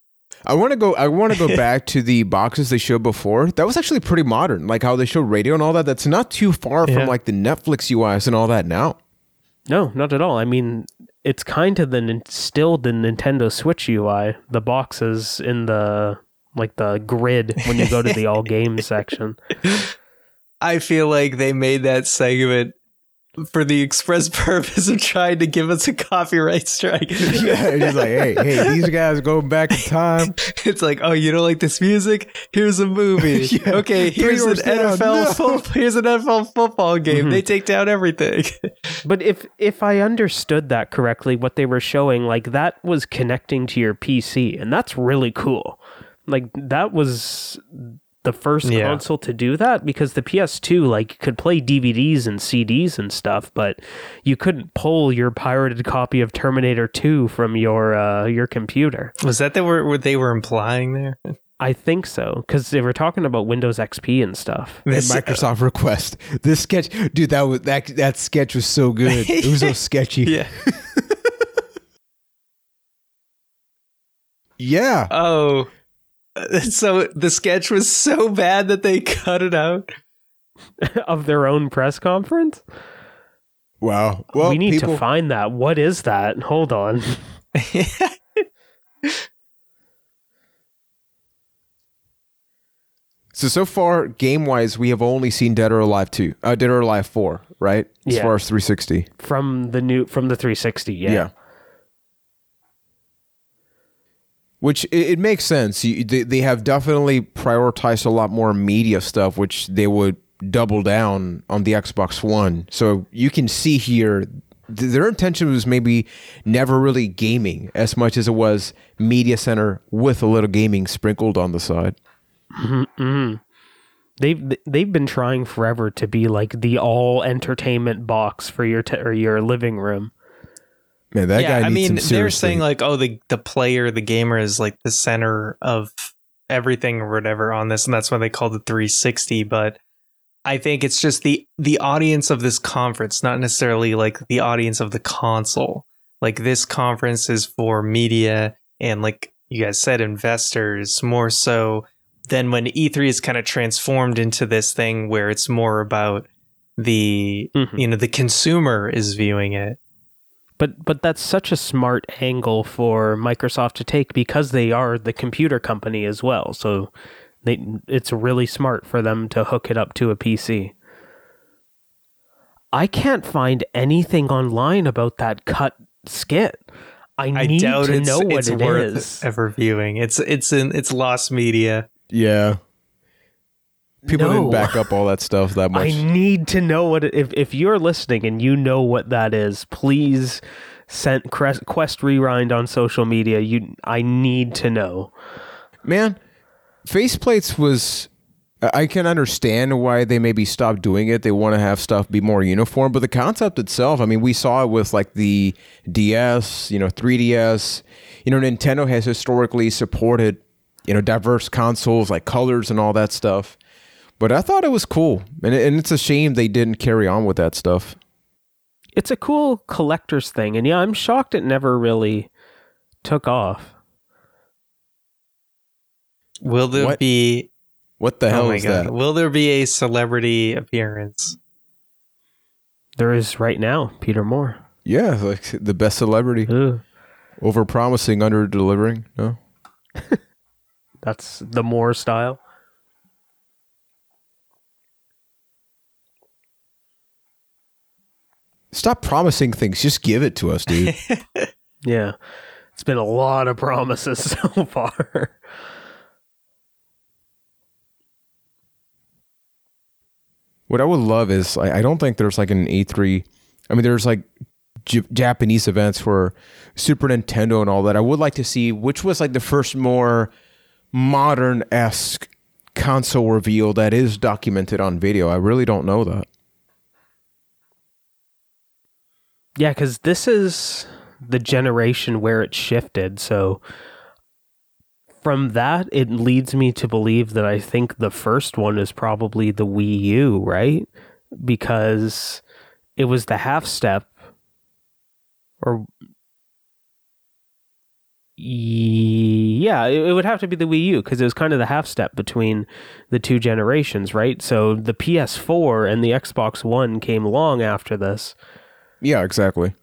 I want to go. I want to go back to the boxes they showed before. That was actually pretty modern, like how they show radio and all that. That's not too far Yeah. from like the Netflix UIs and all that now. No, not at all. I mean, it's kind of the still the Nintendo Switch UI. The boxes in the like the grid when you go to the all games section. I feel like they made that segment for the express purpose of trying to give us a copyright strike. yeah, it's just like, hey, hey, these guys going back in time. It's like, oh, you don't like this music? Here's a movie. Yeah. Okay, here's an down. NFL. No. Fo- here's an NFL football game. Mhm. They take down everything. But if if I understood that correctly, what they were showing, like that was connecting to your PC, and that's really cool. Like that was the first Yeah. console to do that because the PS2 like could play DVDs and CDs and stuff, but you couldn't pull your pirated copy of Terminator 2 from your uh, your computer. Was that they were what they were implying there? I think so because they were talking about Windows XP and stuff. And This- Microsoft request. This sketch, dude. That was that. That sketch was so good. It was so sketchy. Yeah. Yeah. Oh. So the sketch was so bad that they cut it out. of their own press conference? Wow. Well, we need people, to find that. What is that? Hold on. So so far, game wise, we have only seen Dead or Alive two, uh, Dead or Alive four, right? As Yeah. far as 360. From the new from the 360, yeah. Which it, it makes sense. You, they, they have definitely prioritized a lot more media stuff, which they would double down on the Xbox One. So you can see here th- their intention was maybe never really gaming as much as it was media center with a little gaming sprinkled on the side. Mm-hmm, mm-hmm. They've they've been trying forever to be like the all entertainment box for your or your living room. Man, that yeah, guy I mean, some they're serious saying like, oh, the the player, the gamer is like the center of everything or whatever on this, and that's why they call it 360. But I think it's just the the audience of this conference, not necessarily like the audience of the console. Like this conference is for media and like you guys said, investors more so than when E3 is kind of transformed into this thing where it's more about the Mhm. you know the consumer is viewing it. But but that's such a smart angle for Microsoft to take because they are the computer company as well. So they it's really smart for them to hook it up to a PC. I can't find anything online about that cut skit. I, I need doubt to it's, know what it's it worth is. ever viewing. It's it's in it's lost media. yeah. People No. didn't back up all that stuff that much. I need to know what it, if if you're listening and you know what that is, please send Quest, Quest Rewind on social media. You I need to know. Man, faceplates was. I I can understand why they maybe stopped doing it. They want to have stuff be more uniform, but the concept itself, I mean, we saw it with like the DS, you know, 3DS. You know, Nintendo has historically supported, you know, diverse consoles like colors and all that stuff. But I thought it was cool. And, it, and it's a shame they didn't carry on with that stuff. It's a cool collector's thing, and yeah, I'm shocked it never really took off. Will there What? be What the oh hell my is god? that? Will there be a celebrity appearance? There is right now, Peter Moore. Yeah, like the best celebrity. Ooh, Over promising, under delivering. No? that's the Moore style. Stop promising things. Just give it to us, dude. Yeah, it's been a lot of promises so far. What I would love is I, I don't think there's like an E3. I mean, there's like J- Japanese events for Super Nintendo and all that. I would like to see which was like the first more modern esque console reveal that is documented on video. I really don't know that. Yeah, because this is the generation where it shifted. So from that, it leads me to believe that I think the first one is probably the Wii U, right? Because it was the half step, or yeah, it, would have to be the Wii U because it was kind of the half step between the two generations, right? So the PS4 and the Xbox One came long after this. Yeah, exactly.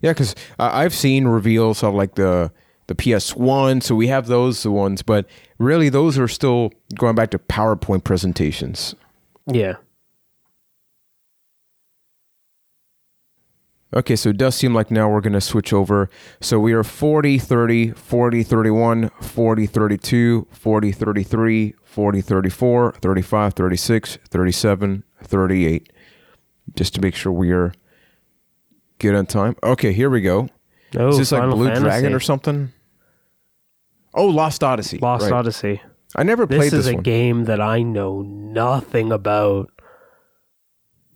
Yeah, because uh, I've seen reveals of like the the PS One, so we have those ones, but really those are still going back to PowerPoint presentations. Yeah. Okay, so it does seem like now we're going to switch over. So we are 40, 30, 40, 31, 40, 32, 40, 33, 40, 34, 35, 36, 37, 38. Just to make sure we are good on time. Okay, here we go. Oh, Is this like Final Blue Fantasy. Dragon or something? Oh, Lost Odyssey. Lost Right. Odyssey. I never played This played is a one. game that I know nothing about.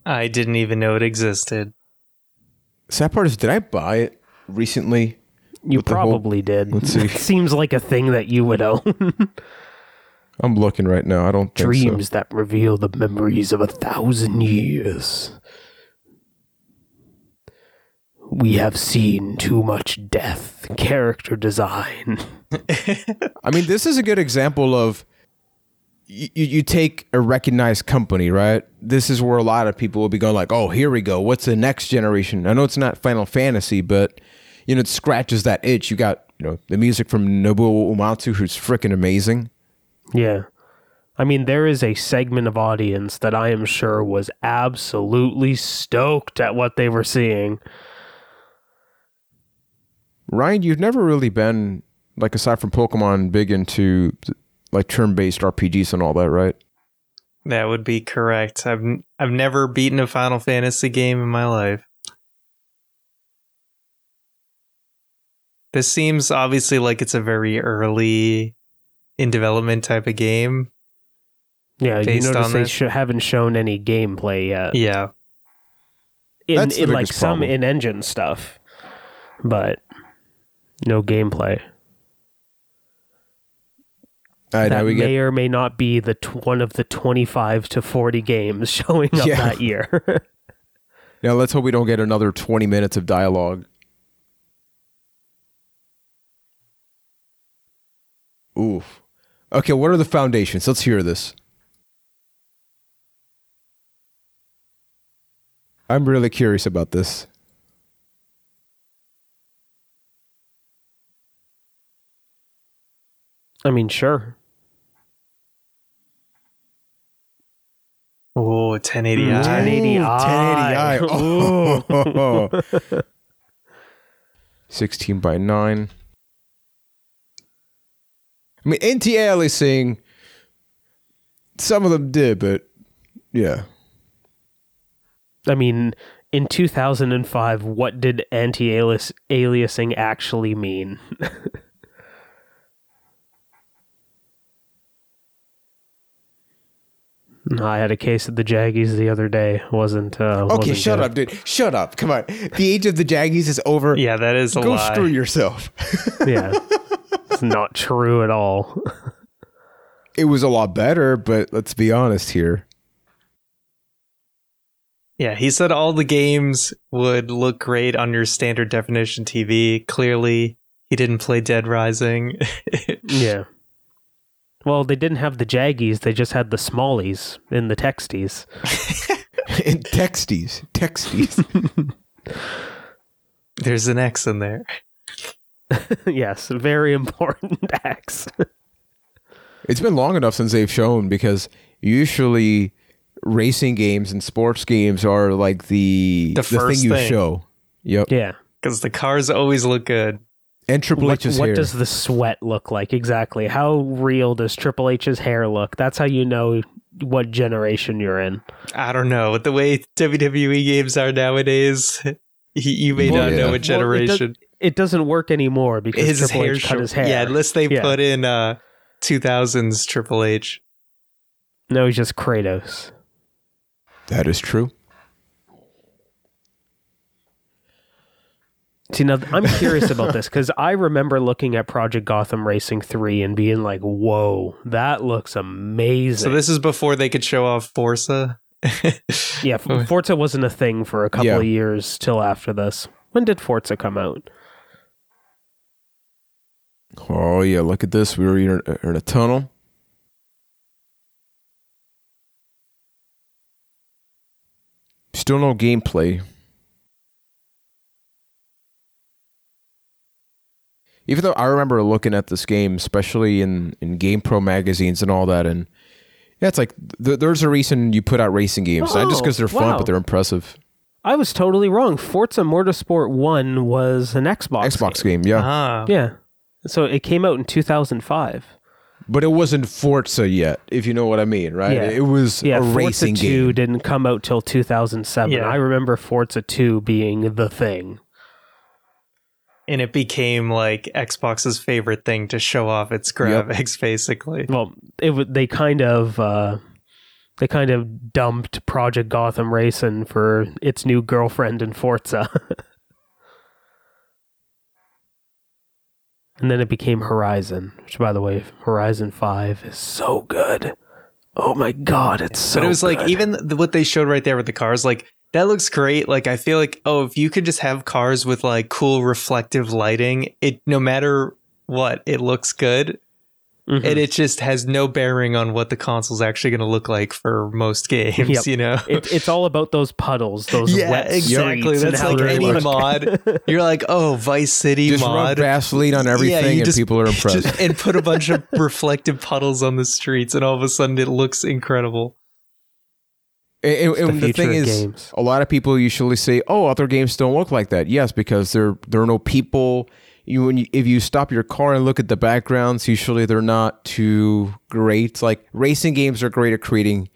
I didn't even know it existed. Sad part is, did I buy it recently? You With the whole- probably did. Let's see. It seems like a thing that you would own. I'm looking right now. I don't think so. Dreams that reveal the memories of a thousand years. We have seen too much death, character design. I mean, this is a good example of you, you take a recognized company, right? This is where a lot of people will be going like, "Oh, here we go. What's the next generation?" I know it's not Final Fantasy, but you know, it scratches that itch. You got you know the music from Nobuo Uematsu, who's freaking amazing. Yeah. I mean, there is a segment of audience that I am sure was absolutely stoked at what they were seeing. Ryan, you've never really been like aside from Pokemon, big into like turn-based RPGs and all that, right? That would be correct. I've I've never beaten a Final Fantasy game in my life. This seems obviously like it's a very early in development type of game. Yeah, you Based notice on they sh- haven't shown any gameplay yet. Yeah. In, That's the in like biggest some in-engine stuff, but no gameplay. Right, that may get or may not be the t- one of the 25 to 40 games showing up Yeah. that year. now. Let's hope we don't get another twenty minutes of dialogue. Oof. Okay, what are the foundations? Let's hear this. I'm really curious about this. I mean, sure. Oh, 1080i. Mm, 1080. 1080i. 1080i. Oh. 16 by 9. I mean, NTA is saying some of them did, but yeah. I mean, in 2005, what did anti-aliasing actually mean? I had a case of the Jaggies the other day. wasn't uh, Okay, wasn't shut good. up, dude. Shut up. Come on. The age of the Jaggies is over. Yeah, that is a Go lie. screw yourself. Yeah, it's not true at all. it was a lot better, but let's be honest here. Yeah, he said all the games would look great on your standard definition TV. Clearly, he didn't play Dead Rising. yeah. Well, they didn't have the Jaggies; they just had the Smallies in the Texties. In texties. Texties. There's an X in there. yes, very important X. It's been long enough since they've shown because usually racing games and sports games are like the The thing first you thing. show. Yep. yeah. Because the cars always look good. And Triple What, H's what hair. does the sweat look like exactly? How real does Triple H's hair look? That's how you know what generation you're in. I don't know. With the way WWE games are nowadays, he, you may Well, not yeah. know Well, what it does- generation. It doesn't work anymore because his Triple hair H cut short- his hair. Yeah, unless they Yeah. put in uh 2000s Triple H. no, he's just Kratos. that is true. See, now I'm curious about this because I remember looking at Project Gotham Racing 3 and being like, whoa, that looks amazing. So this is before they could show off Forza. yeah, Forza wasn't a thing for a couple Yeah. of years till after this. When did Forza come out? Oh yeah, look at this. We were in a, in a tunnel. Still no gameplay. Even though I remember looking at this game, especially in, in Game Pro magazines and all that, and yeah, it's like th- there's a reason you put out racing games, not just Oh, because they're fun, wow. but they're impressive. I was totally wrong. Forza Motorsport 1 was an Xbox Xbox game. game, yeah, ah. Yeah. So it came out in 2005. but it wasn't Forza yet, if you know what I mean, right? Yeah. It was Yeah, a Forza racing 2 game. didn't come out till 2007. Yeah. I remember Forza 2 being the thing. And it became like Xbox's favorite thing to show off its graphics, basically. Well, it w- they kind of uh, they kind of dumped Project Gotham Racing for its new girlfriend in Forza. and then it became Horizon, which by the way, Horizon 5 is so good. Oh my god, it's so but it was like even the, what they showed right there with the cars, like that looks great. Like I feel like oh, if you could just have cars with like cool reflective lighting, it no matter what, it looks good. Mhm. and it just has no bearing on what the console's actually going to look like for most games. Yep. You know, It, it's all about those puddles, those yeah, wet exactly. That's like they any look. mod. You're like, oh, Vice City mod. Just rub mod. Vaseline on everything, you and just- people are impressed. Just- and put a bunch of reflective puddles on the streets, and all of a sudden it looks incredible. And, and- It's the the, thing is, games. a lot of people usually say, "Oh, other games don't look like that." Yes, because there there are no people. You, when you, if you stop your car and look at the backgrounds, usually they're not too great. Like racing games are great at creating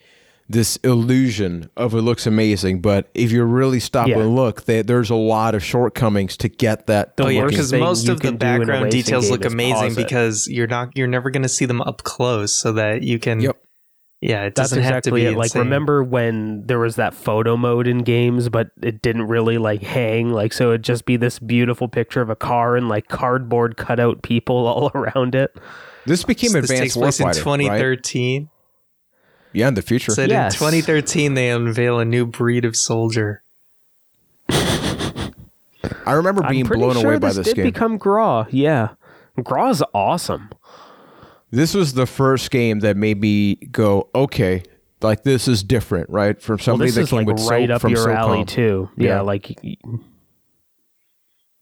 this illusion of it looks amazing, but if you really stop Yeah. and look, they, there's a lot of shortcomings to get that. The Oh yeah, because most of the can do in a background details look amazing because you're not you're never going to see them up close, so that you can. Yep. Yeah, it That's doesn't have to exactly be it. Like, insane. remember when there was that photo mode in games, but it didn't really like hang? Like, so it'd just be this beautiful picture of a car and like cardboard cutout people all around it. This became this advanced takes place in warfighter, right? 2013. Yeah, in the future. Said Yes. in 2013 they unveil a new breed of soldier. I remember being I'm pretty blown sure away by this this did game. become Graw. Yeah, Graw's awesome. This was the first game that made me go, okay, like this is different, right? From Well, somebody this that came like with right soap up from your alley SOCOM. too. Yeah, Yeah. like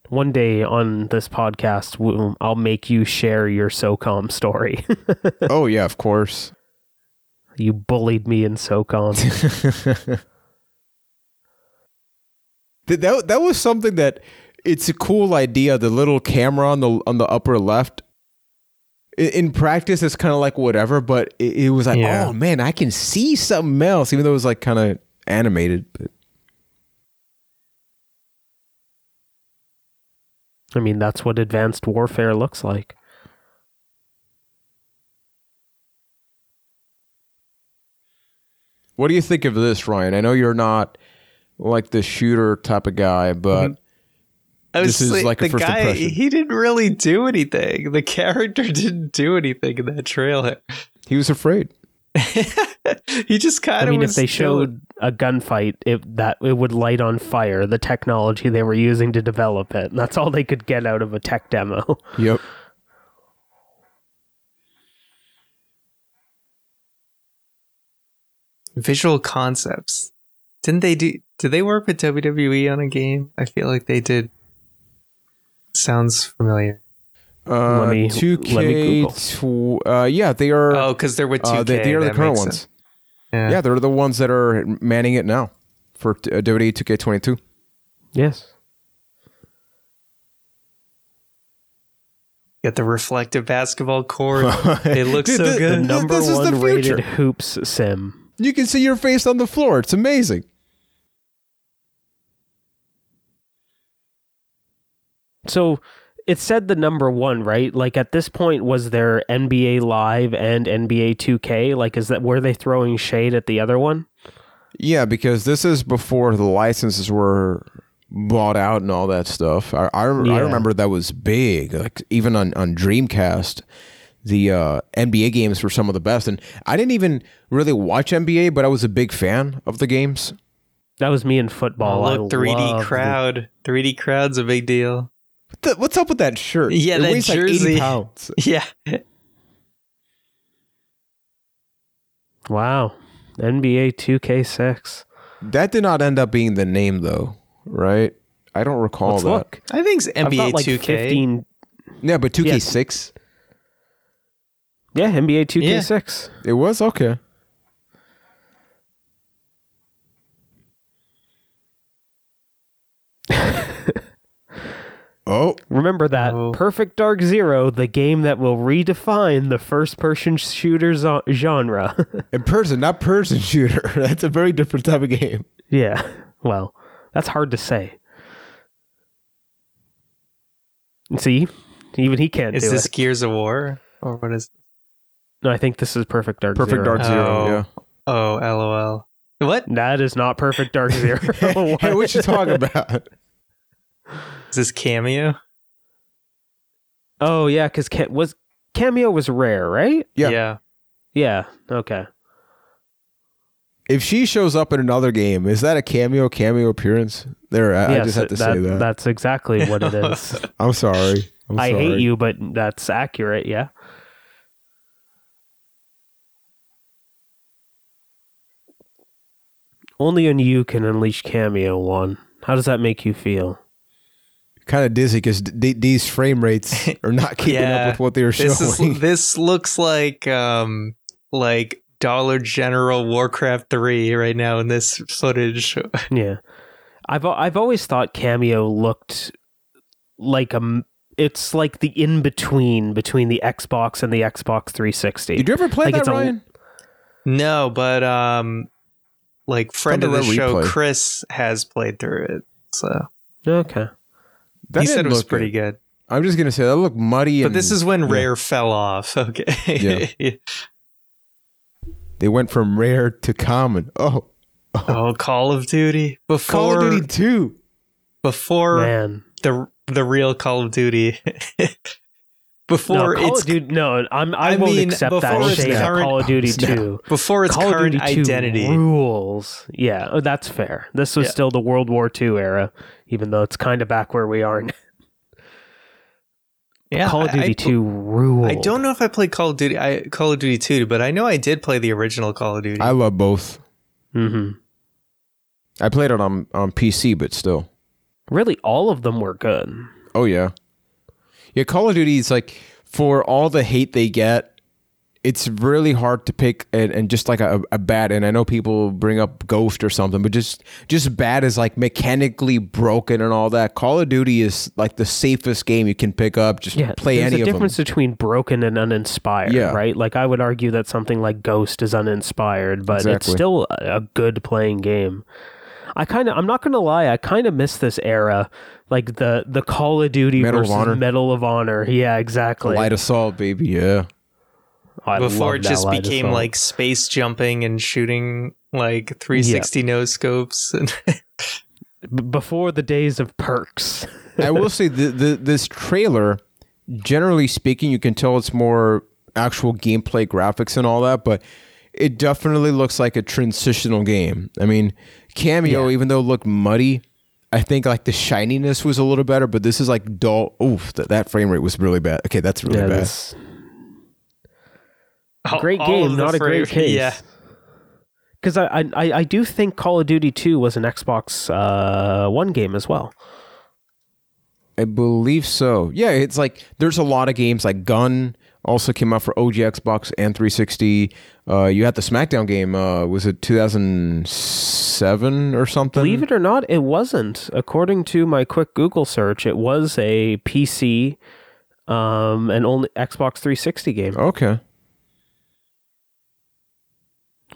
one day on this podcast, I'll make you share your SOCOM story. oh yeah, of course. you bullied me in SOCOM. Th- that that was something that it's a cool idea. The little camera on the on the upper left. In practice, it's kind of like whatever, but it, it was like, Yeah. oh man, I can see something else, even though it was like kind of animated. But I mean, that's what advanced warfare looks like. what do you think of this, Ryan? I know you're not like the shooter type of guy, but I This is like a the first guy. impression. He didn't really do anything. The character didn't do anything in that trailer. he was afraid. he just kind of. I mean, was if they still- showed a gunfight, it that it would light on fire the technology they were using to develop it. And that's all they could get out of a tech demo. Yep. visual concepts, didn't they do? Did they work with WWE on a game? I feel like they did. Sounds familiar. Uh, Let me- 2K, let me Google. tw- uh, yeah, they are. Oh, because they're with 2K. uh, they, they are the current ones. Yeah. Yeah, they're the ones that are manning it now for t- uh, WWE 2K22. yes. Got the reflective basketball court. it looks Dude, so the- The good. Th- number this is the one rated hoops sim. You can see your face on the floor. It's amazing. So it said the number one, right? Like at this point, was there NBA Live and NBA 2K? Like, is that were they throwing shade at the other one? Yeah, because this is before the licenses were bought out and all that stuff. I I, I remember that was big. Like even on on Dreamcast, the uh, NBA games were some of the best. And I didn't even really watch NBA, but I was a big fan of the games. That was me in football. Oh, look, 3D loved the- crowd. 3D crowd's a big deal. What the- what's up with that shirt? Yeah, it that weighs like 80 jersey. pounds. Yeah. Wow. NBA 2K6. That did not end up being the name, though, right? I don't recall Let's that. look. I think it's I've NBA got like 2K. 15. Yeah, but 2K6, Yeah, NBA 2K6. it was okay. Oh, Remember that Oh. Perfect Dark Zero, the game that will redefine the first-person shooter zo- genre. in person, not person shooter. That's a very different type of game. yeah. Well, that's hard to say. See, even he can't Is do this it. Gears of War? Or what is No, I think this is Perfect Dark Perfect Zero. Dark Zero. Oh. Yeah. Oh, LOL. What? That is not Perfect Dark Zero. hey, what you talking about? Is this Kameo? Oh yeah, because Ca- was Kameo was rare, right? Yeah. Yeah. Yeah. Okay. If she shows up in another game, is that a Kameo cameo appearance? There, I, I just have to say that. That's exactly what it is. I'm sorry. I'm I hate you, but that's accurate. Yeah. Only on you can unleash Kameo one. How does that make you feel? Kind of dizzy because d- these frame rates are not keeping Yeah, up with what they were showing. This is this looks like um like Dollar General Warcraft 3 right now in this footage. Yeah, I've I've always thought Kameo looked like a It's like the in between between the Xbox and the Xbox 360. Did you ever play Like, that, it's a- Ryan? No, but um like friend of the show Replay. Chris has played through it. So Okay. That he said it was pretty good. I'm just gonna say that looked muddy. But and this is when yeah. Rare fell off. Okay. yeah. they went from rare to common. Oh, oh, oh Call of Duty. Before Call of Duty Two. before Man. the the real Call of Duty. before no, it's of Duty. No, I'm, I, I won't mean, accept before that its shade. of current- Call of Duty Snap. 2. before its Call of current Duty identity. rules. Yeah, oh, that's fair. This was Yeah. still the World War II era, even though it's kind of back where we are now. Yeah, Call of I- Duty I, 2 rule. I don't know if I played Call of Duty. I Call of Duty 2, but I know I did play the original Call of Duty. I love both. hmm I played it on on PC, but still. Really, all of them were good. Oh yeah, yeah. Call of Duty is like for all the hate they get, it's really hard to pick and, and just like a, a bad. And I know people bring up Ghost or something, but just just bad is like mechanically broken and all that. Call of Duty is like the safest game you can pick up. Just Yeah, play any of them. difference between broken and uninspired, Yeah. right? Like I would argue that something like Ghost is uninspired, but it's still a a good playing game. I kind of I'm not going to lie, I kind of miss this era, like the the Call of Duty Medal of versus Honor. Medal of Honor. Yeah, exactly. Allied Assault, baby. Yeah. I before love it that just light became assault. like space jumping and shooting like 360 no scopes. And B- before the days of perks. I will say the, the this trailer, generally speaking, you can tell it's more actual gameplay graphics and all that, but it definitely looks like a transitional game. I mean, Kameo, even though it looked muddy, I think like the shininess was a little better, but this is like dull. Oof, that, that frame rate was really bad. Okay, that's really yeah, bad. this great all game, of not a great case. Yeah. Because I, I I I do think Call of Duty 2 was an Xbox uh, One game as well. I believe so. Yeah, it's like there's a lot of games like Gun also came out for OG Xbox and 360. Uh, you had the SmackDown game. Uh, was it 2007 or something? Believe it or not, it wasn't. According to my quick Google search, it was a PC um, and only Xbox 360 game. Okay.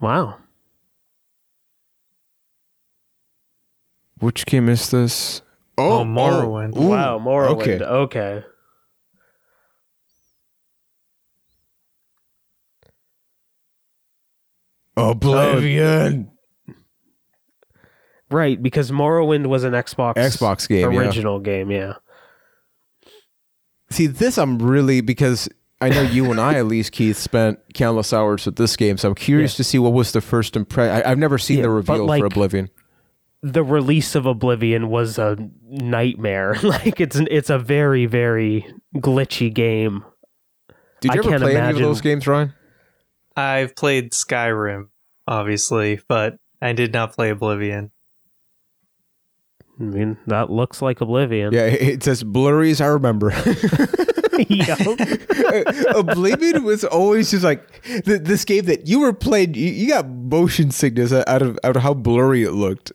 Wow. Which game is this? Oh, Morrowind. ooh, wow, Morrowind. Okay. Okay. Oblivion. Right, because Morrowind was an Xbox Xbox game, yeah. original game, yeah. See, this I'm really because I know you and I at least Keith spent countless hours with this game, so I'm curious Yeah. to see what was the first impression. I've never seen Yeah, the but reveal like- for Oblivion. The release of Oblivion was a nightmare. like it's it's a very very glitchy game. Did I you ever can't play any of those games, Ryan? I've played Skyrim, obviously, but I did not play Oblivion. I mean, that looks like Oblivion. Yeah, it it says blurry as I remember. Oblivion was always just like th- this game that you were playing. You, you got motion sickness out of out of how blurry it looked.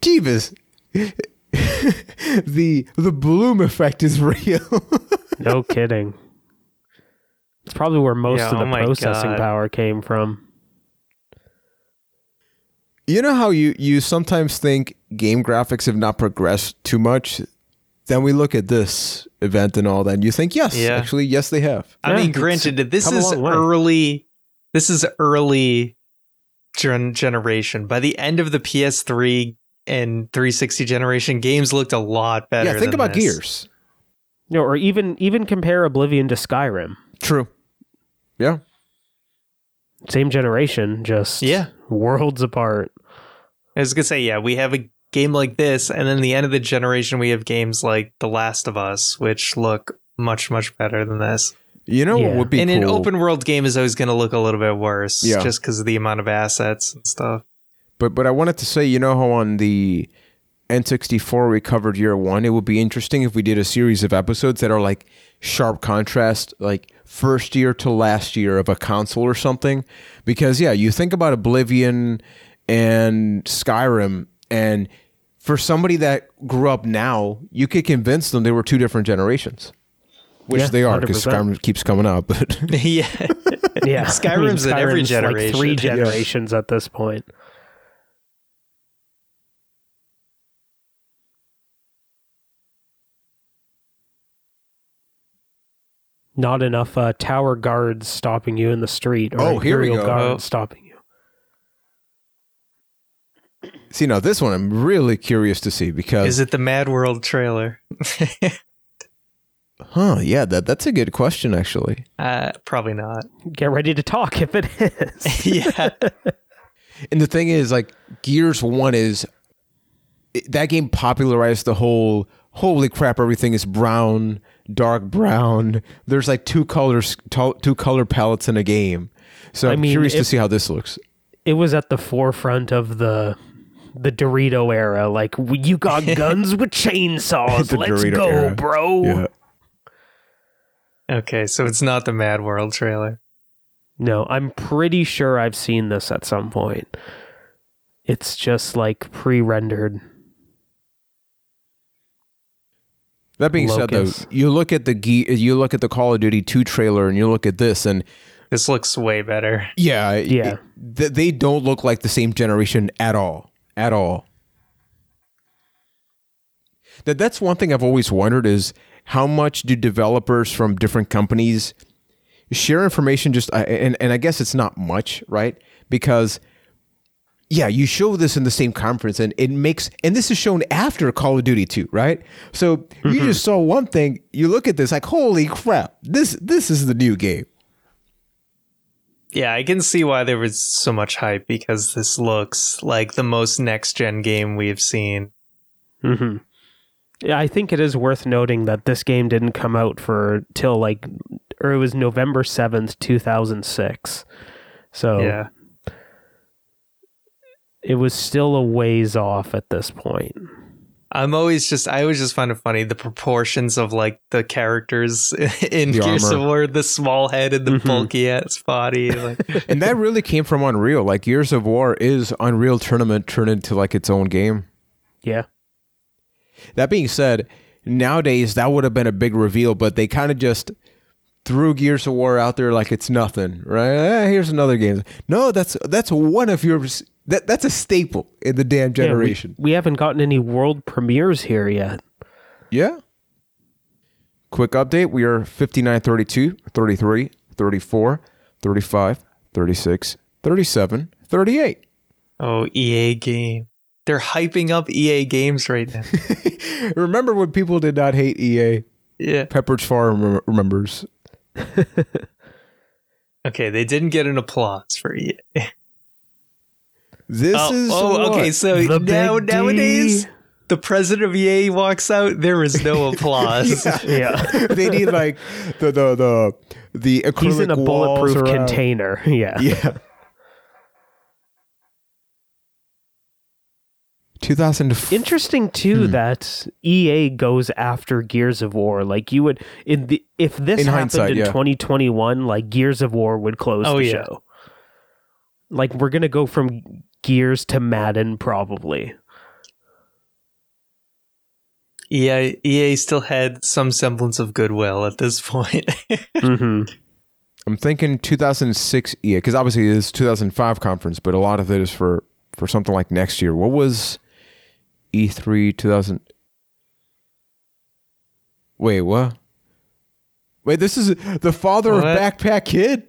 Jeebus, the the bloom effect is real. no kidding. It's probably where most Yeah, of the oh processing God. power came from. you know how you you sometimes think game graphics have not progressed too much. Then we look at this event and all that, and you think, yes, Yeah. actually, yes, they have. I Yeah, mean, it's granted, this is early. This is early gen- generation. By the end of the PS3 and 360 generation, games looked a lot better. yeah, think than about this. Gears. You know, or even even compare Oblivion to Skyrim. True. Yeah. Same generation, just Yeah. worlds apart. I was gonna say, yeah, we have a game like this, and then the end of the generation, we have games like The Last of Us, which look much much better than this. You know what would be and cool? an open world game is always going to look a little bit worse, Yeah. just because of the amount of assets and stuff. But but I wanted to say, you know how on the N64 we covered year one, it would be interesting if we did a series of episodes that are like sharp contrast, like first year to last year of a console or something. Because yeah, you think about Oblivion and Skyrim, and for somebody that grew up now, you could convince them they were two different generations. Which Yeah, they are, because Skyrim keeps coming up. But yeah. Yeah, Skyrim's in every Skyrim's Like three generation. Yeah. generations at this point. Not enough uh, tower guards stopping you in the street, or Oh, here we Imperial go. guards stopping you. see, now this one I'm really curious to see because Is it the Mad World trailer? Huh, yeah, that that's a good question actually. uh, probably not. Get ready to talk if it is. yeah. And the thing is like Gears 1 is it- that game popularized the whole holy crap everything is brown, dark brown. There's like two colors two color palettes in a game. So I I'm mean, curious to see how this looks. it was at the forefront of the the Dorito era. Like you got guns with chainsaws. Let's Dorito go, era. bro. Okay, so it's not the Mad World trailer. No, I'm pretty sure I've seen this at some point. It's just like pre-rendered. That being said though, you look at the Ge- you look at the Call of Duty 2 trailer and you look at this and This looks way better. yeah, Yeah. it- th- they don't look like the same generation at all. At all. That that's one thing I've always wondered is how much do developers from different companies share information just uh, and and I guess it's not much, right? Because yeah, you show this in the same conference and it makes and this is shown after Call of Duty 2, right? So you just saw one thing, you look at this like holy crap. This this is the new game. Yeah, I can see why there was so much hype because this looks like the most next gen game we've seen. hmm Yeah, I think it is worth noting that this game didn't come out for till like, or it was November seventh, two thousand six. So Yeah. It was still a ways off at this point. I'm always just I always just find it funny the proportions of like the characters in The Gears of. War, the small head and the Mhm. bulky ass body. Like and that really came from Unreal. Like Gears of War is Unreal Tournament turned into like its own game. Yeah. That being said, nowadays that would have been a big reveal, but they kind of just threw Gears of War out there like it's nothing, right? Eh, here's another game. No, that's that's one of your that that's a staple in the damn Yeah, we- generation. we, haven't gotten any world premieres here yet. Yeah. Quick update, we are 59 32, 33, 34, 35, 36, 37, 38. oh EA game. They're hyping up EA games right now. Remember when people did not hate EA? Yeah. Pepperidge Farm rem- remembers. Okay, they didn't get an applause for EA. This oh, is oh, okay. So The now big D. nowadays, the president of EA walks out. There is no applause. Yeah. they need like the the the the acrylic He's in a walls bulletproof around. container. Yeah. Yeah. 2000 Interesting too Hmm. that EA goes after Gears of War. Like you would in the if this In happened in yeah. 2021, like Gears of War would close Oh, the yeah. show. Like we're gonna go from Gears to Madden probably. EA EA still had some semblance of goodwill at this point. hmm I'm thinking 2006 EA because obviously it is 2005 conference, but a lot of it is for for something like next year. What was E3 2000? Wait, what? Wait, this is the father What? of Backpack Kid.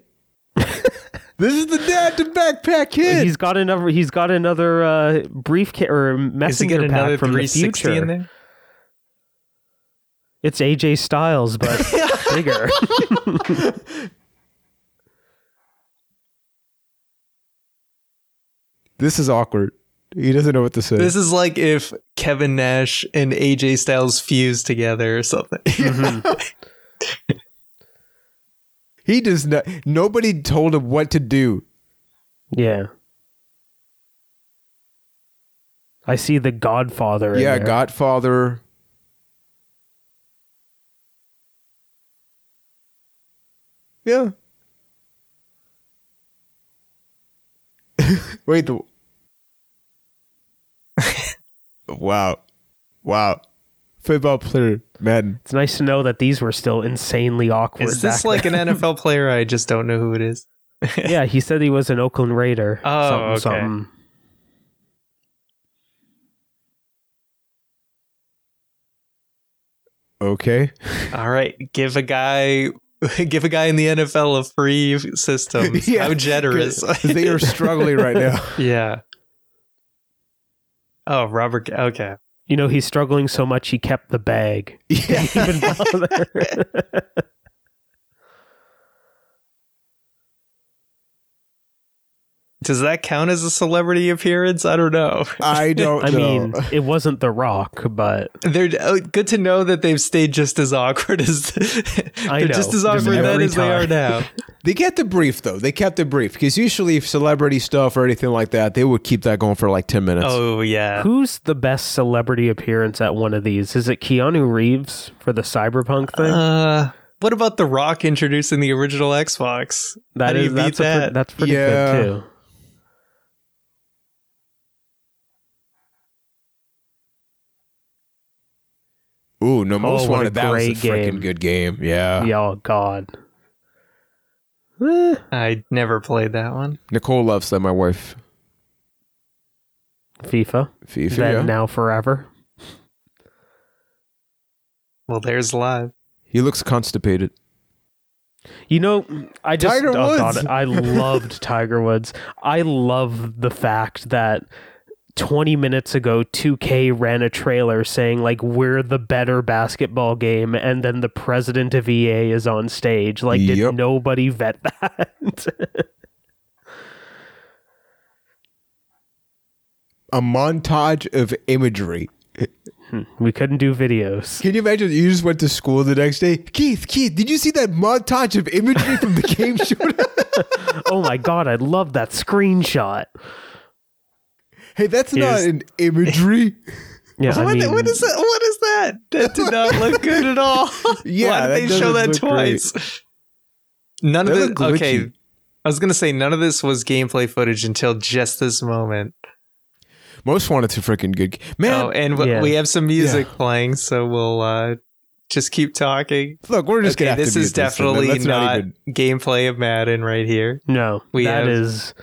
This is the dad to Backpack Kid. He's got another. He's got another uh, briefcase or messenger pack another from the 360 future. in there? It's AJ Styles, but bigger. this is awkward. He doesn't know what to say. This is like if Kevin Nash and AJ Styles fused together or something. Mhm. He does not. Nobody told him what to do. Yeah. I see the Godfather. in yeah, there. Godfather. Yeah. Wait. The... wow. Wow. Football player, Madden. It's nice to know that these were still insanely awkward. Is this like an NFL player? I just don't know who it is. yeah, he said he was an Oakland Raider. Oh, something, okay. something. Okay. All right, give a guy give a guy in the NFL a free system. Yeah, How generous. they are struggling right now. yeah. Oh, Robert. Okay. You know, he's struggling so much he kept the bag. Yeah. Even bother. Does that count as a celebrity appearance? I don't know. I don't I know. mean, it wasn't The Rock, but They're oh, good to know that they've stayed just as awkward as I they're know. just as Just awkward then every as they are now. they kept the brief though. They kept the brief because usually if celebrity stuff or anything like that, they would keep that going for like ten minutes. Oh yeah. who's the best celebrity appearance at one of these? Is it Keanu Reeves for the Cyberpunk thing? Uh, what about The Rock introducing the original Xbox? that how do is beat that's a pre- that's pretty Yeah. good too. Ooh, no, most Oh, what wanted. That was a great freaking good game. Yeah. Yeah, oh god. Eh, I never played that one. Nicole loves that. My wife. FIFA. FIFA. then yeah. now forever. Well, there's live. He looks constipated. You know, I just Tiger oh, God, Woods. I loved Tiger Woods. I love the fact that 20 minutes ago 2K ran a trailer saying like we're the better basketball game and then the president of EA is on stage. Like did Yep. nobody vet that? A montage of imagery. Hmm, we couldn't do videos. Can you imagine? You just went to school the next day. Keith, Keith, did you see that montage of imagery from the game show? oh my god, I love that screenshot. Hey, that's not an imagery. Yeah, I mean, what is that? What is that? That did not look good at all. Yeah, Why did they show that look great. twice? None That of looked it. Okay. I was gonna say none of this was gameplay footage until just this moment. Most wanted to freaking good. Man, oh, and w- Yeah. we have some music Yeah. playing, so we'll uh, just keep talking. look, we're just okay, gonna have this to is mute this thing, man. definitely not, even- gameplay of Madden right here. no, We that have- is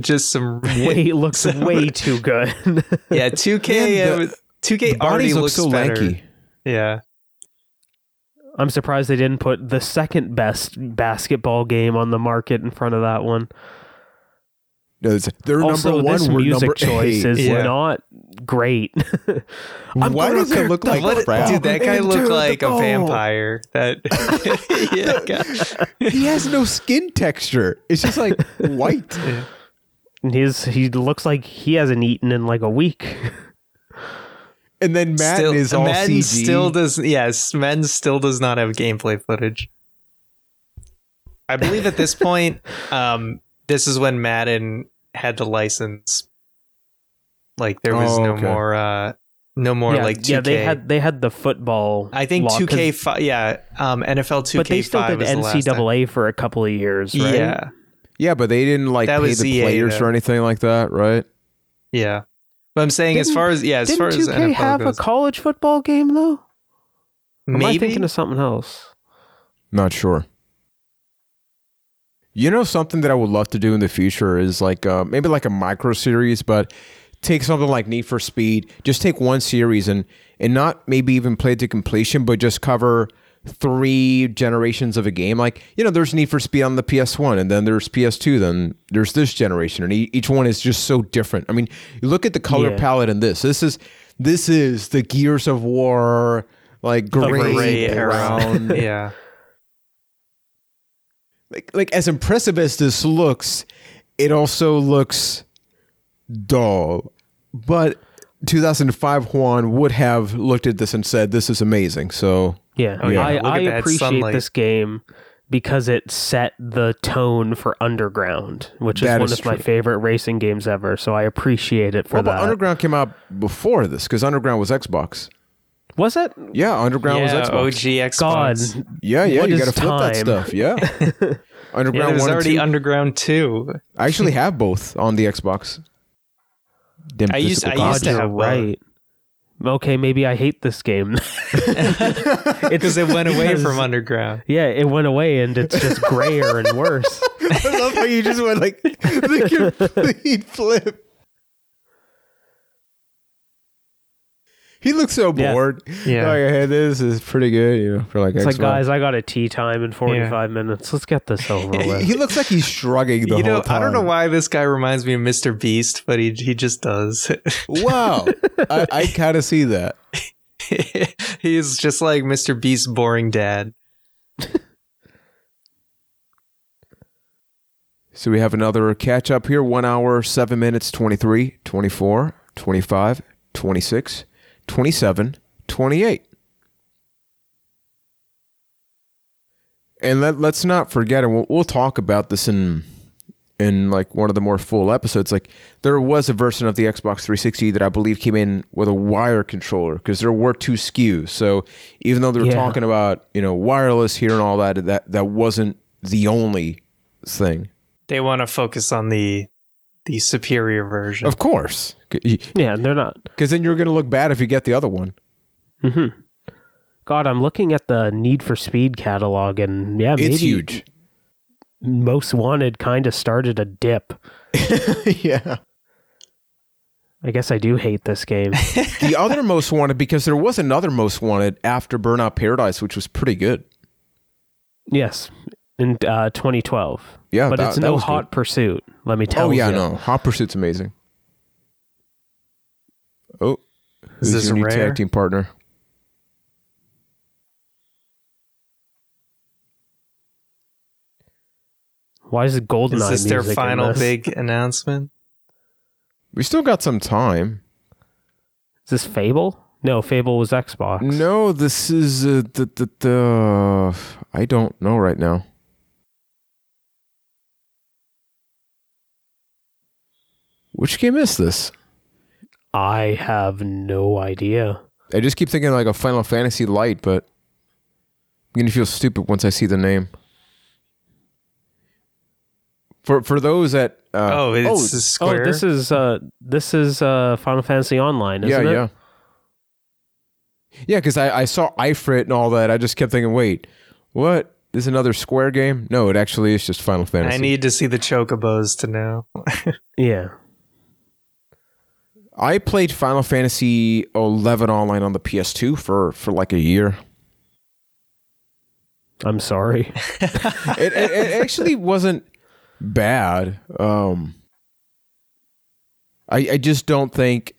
Just some way looks some- way too good. yeah. Two K. Man, the- uh, Two K the already bodies looks so better. lanky. Yeah. I'm surprised they didn't put the second best basketball game on the market in front of that one. No, it's- their also, number one. this music number choice eight. is Yeah. not great. Why does it look like What, crap? dude, that guy into looked like a vampire. That yeah, guy. he has no skin texture. It's just like white. And His he looks like he hasn't eaten in like a week. And then Madden still, is all Madden CG. still does. Yes, Madden still does not have gameplay footage. I believe at this point, um, this is when Madden had to license. Like there was Oh, no okay. more, uh, no more yeah, like 2K. yeah, they had they had the football. I think 2K five. Yeah, um, NFL 2K5 but they still did was the. NCAA for a couple of years, right? Yeah, yeah, but they didn't like That pay was the EA, players though. or anything like that, right? yeah. But I'm saying, as Didn't- far as yeah, as far Didn't as 2K NFL have goes, a college football game though? Or Am I thinking of something else? Not sure. You know, something that I would love to do in the future is like uh, maybe like a micro series, but take something like Need for Speed. Just take one series and and not maybe even play it to completion, but just cover three generations of a game. Like you know, there's Need for Speed on the PS1, and then there's PS2, then there's this generation, and each one is just so different. I mean, you look at the color Yeah. palette in this. This is this is the Gears of War like gray, gray brown yeah. like like as impressive as this looks, it also looks dull. But 2005 Juan would have looked at this and said, "This is amazing." So Yeah, Oh, yeah. I, I appreciate sunlight. this game because it set the tone for Underground, which is one is of my favorite racing games ever. So I appreciate it for Well, but. Underground came out before this because Underground was Xbox. was it? Yeah, Underground yeah, was Xbox. God, OG Xbox. Yeah, yeah, What you got to flip that stuff. Yeah. Yeah, Underground there's 1 already 2. Underground 2. I actually have both on the Xbox. Dim I used- I used to have right. Okay, maybe I hate this game. Because it went away because- from Underground. yeah, it went away and it's just grayer and worse. I love how you just went like the complete flip. He looks so Yeah. bored. Yeah. Like, hey, this is pretty good, you know, for like It's like, Xbox. guys, I got a tea time in 45 minutes. Let's get this over He- with. he looks like he's shrugging the you know, whole time. I don't know why this guy reminds me of Mr. Beast, but he he just does. Wow, I, I kind of see that. He's just like Mr. Beast's boring dad. So we have another catch up here. One hour, seven minutes, 23, 24, 25, 26, 27, 28. And let, let's not forget, and we'll, we'll talk about this in in like one of the more full episodes. Like there was a version of the Xbox 360 that I believe came in with a wire controller because there were two SKUs. So even though they were Yeah. talking about you know wireless here and all that, that that wasn't the only thing. They want to focus on the the superior version. Of course, yeah, they're not. Because then you're going to look bad if you get the other one. Mm-hmm. God, I'm looking at the Need for Speed catalog, and yeah, maybe It's huge. Most Wanted kind of started a dip. yeah. I guess I do hate this game. The other most wanted because there was another most wanted after Burnout Paradise, which was pretty good. yes, in uh, 2012. Yeah, but that- it's that no was Hot Pursuit. Let me good. tell Oh you. yeah, no, Hot Pursuit's amazing. Oh, who's this your new rare? tag team partner? Why is it GoldenEye Is this their music in final this? big announcement? We still got some time. Is this Fable? No, Fable was Xbox. No, this is uh, the, the the I don't know right now. Which game is this? I have no idea. I just keep thinking like a Final Fantasy Light, but I'm gonna feel stupid once I see the name. For for those that uh, oh, it's a square. Oh, this is uh this is uh Final Fantasy Online, isn't yeah it? yeah yeah because I I saw Ifrit and all that. I just kept thinking, wait, what? This is another Square game? No, it actually is just Final Fantasy. I need to see the chocobos to know. Yeah. I played Final Fantasy 11 online on the PS2 for for like a year. I'm sorry. it, it, it actually wasn't bad. Um, I I just don't think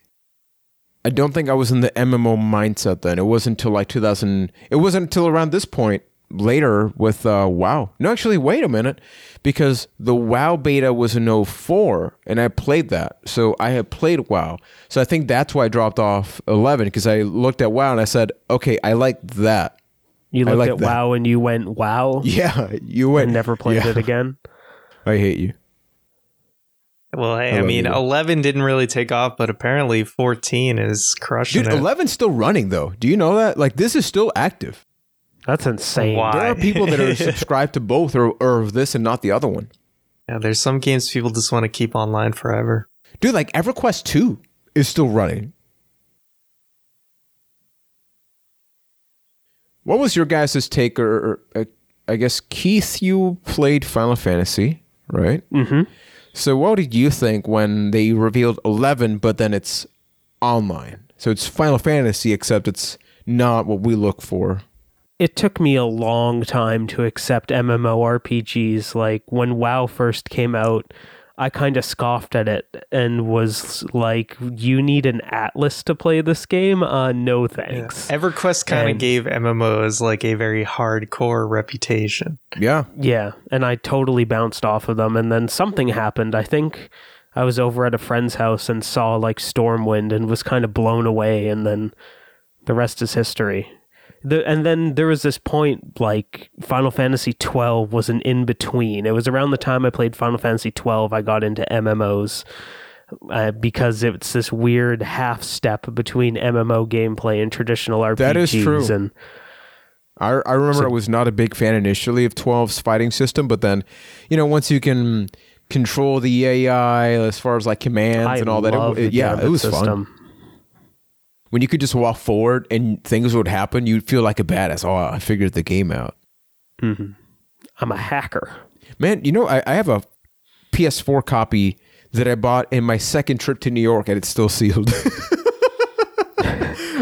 I don't think I was in the MMO mindset then. It wasn't until like 2000. It wasn't until around this point later with uh, WoW. No, actually, wait a minute, because the WoW beta was in 04 and I played that, so I had played WoW. So I think that's why I dropped off 11 because I looked at WoW and I said, okay, I like that. You looked like at that. WoW and you went, "Wow," Yeah, you went and never played yeah, it again. I hate you. Well, hey, I I, mean, you. 11 didn't really take off, but apparently 14 is crushing Dude, it. 11's still running though. Do you know that? Like this is still active. That's insane. Why? There are people that are subscribed to both or, or this and not the other one. Yeah, there's some games people just want to keep online forever. Dude, like EverQuest 2 is still running. What was your guys' take or, or uh, I guess Keith you played Final Fantasy, right? Mm-hmm. So what did you think when they revealed 11 but then it's online? So it's Final Fantasy except it's not what we look for. It took me a long time to accept MMORPGs. Like when WoW first came out, I kind of scoffed at it and was like, "You need an atlas to play this game? Uh, no thanks." EverQuest kind of gave MMOs like a very hardcore reputation. Yeah. Yeah, and I totally bounced off of them. And then something happened. I think I was over at a friend's house and saw like Stormwind and was kind of blown away. And then the rest is history. The and then there was this point like Final Fantasy 12 was an in between. It was around the time I played Final Fantasy 12 I got into MMOs. Uh, because it's this weird half step between MMO gameplay and traditional RPGs. That is true. And I, I remember So- I was not a big fan initially of 12's fighting system, but then, you know, once you can control the AI as far as like commands I and all that, love it, yeah, it was fun. System. When you could just walk forward and things would happen, you'd feel like a badass. Oh, I figured the game out. I'm a hacker. Man, you know, I, I have a PS4 copy that I bought in my second trip to New York, and it's still sealed.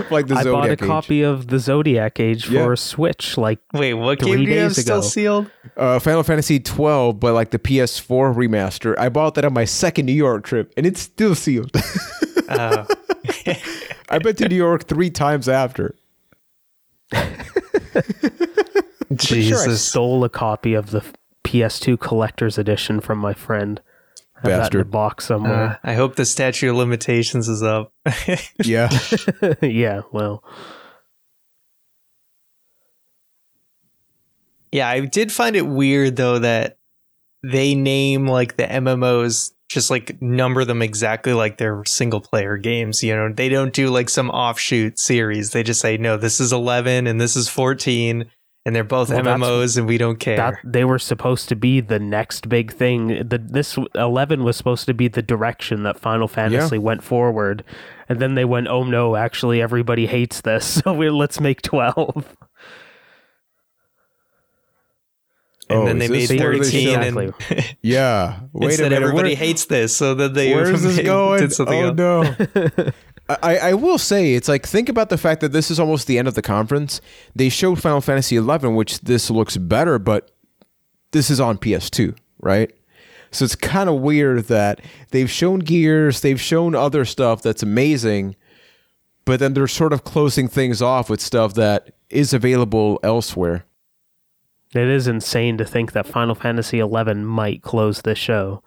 like the I Zodiac bought a Age. copy of the Zodiac Age Yeah. for Switch. Like, Wait, what Three game do you have days still ago. sealed? uh, Final Fantasy 12, but like the PS4 remaster. I bought that on my second New York trip, and it's still sealed. Uh, I've been to New York three times after. pretty sure I Jesus. stole a copy of the PS2 collector's edition from my friend. I have that in a box somewhere. Uh, I hope the statute of limitations is up. Yeah. yeah, well, Yeah, I did find it weird though that they name like the MMOs just like number them exactly like they're single player games. You know, they don't do like some offshoot series. They just say, no, this is 11 and this is 14 and they're both Well, MMOs and we don't care. that they were supposed to be the next big thing. The this 11 was supposed to be the direction that Final Fantasy went forward. And then they went, "Oh no, actually everybody hates this. So we let's make 12." And Oh, then they made where they 13 show- and Exactly. Yeah. Wait a minute. everybody where- hates this. So then they Where's this going? did something oh else. no. I, I will say it's like think about the fact that this is almost the end of the conference. They showed Final Fantasy XI, which this looks better, but this is on PS2, right? So it's kind of weird that they've shown Gears, they've shown other stuff that's amazing, but then they're sort of closing things off with stuff that is available elsewhere. It is insane to think that Final Fantasy 11 might close this show.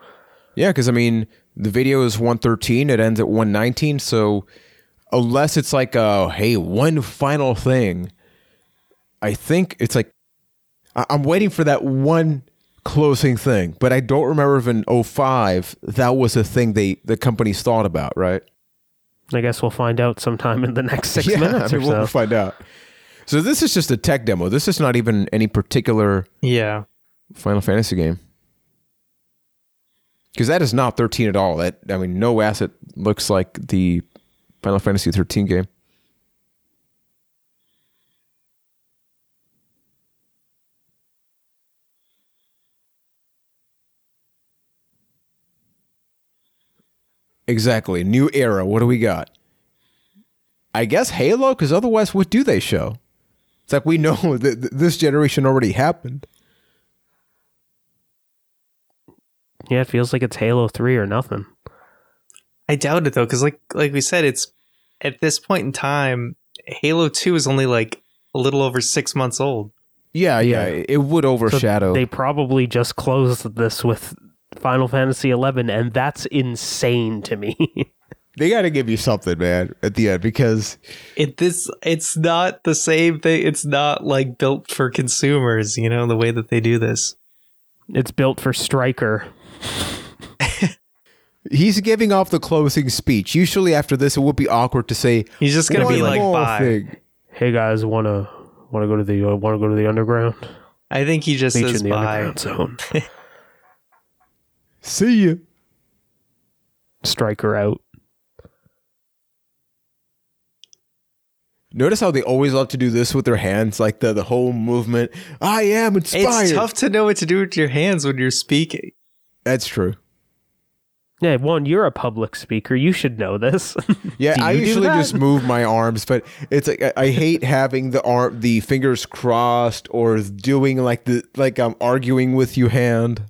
Yeah, because I mean, the video is 113, it ends at 119. So, unless it's like, uh, hey, one final thing, I think it's like, I- I'm waiting for that one closing thing, but I don't remember if in 05 that was a thing they the companies thought about, right? I guess we'll find out sometime in the next 6 yeah, minutes I mean, or we'll so. find out. So this is just a tech demo. This is not even any particular Yeah. Final Fantasy game. Because that is not 13 at all. That I mean, no asset looks like the Final Fantasy 13 game. Exactly. New era. What do we got? I guess Halo, because otherwise, what do they show? It's like we know that this generation already happened. Yeah, it feels like it's Halo 3 or nothing. I doubt it though, because like like we said, it's at this point in time, Halo Two is only like a little over six months old. Yeah, yeah, it would So overshadow. They probably just closed this with Final Fantasy 11 and that's insane to me. They got to give you something, man, at the end because It this it's not the same thing. It's not like built for consumers. You know the way that they do this. it's built for Striker. he's giving off the closing speech. Usually, after this, it would be awkward to say, He's just gonna be like, bye. thing." Hey guys, want to want to go to the uh, want to go to the underground? I think he just Meet you says in the bye. underground zone. See you. Striker out. Notice how they always love to do this with their hands, like the the whole movement. I am inspired. It's tough to know what to do with your hands when you're speaking. That's true. Yeah, one, you're a public speaker. You should know this. Yeah, I usually just move my arms, but it's like I, I hate having the arm, the fingers crossed, or doing like the like I'm arguing with you hand.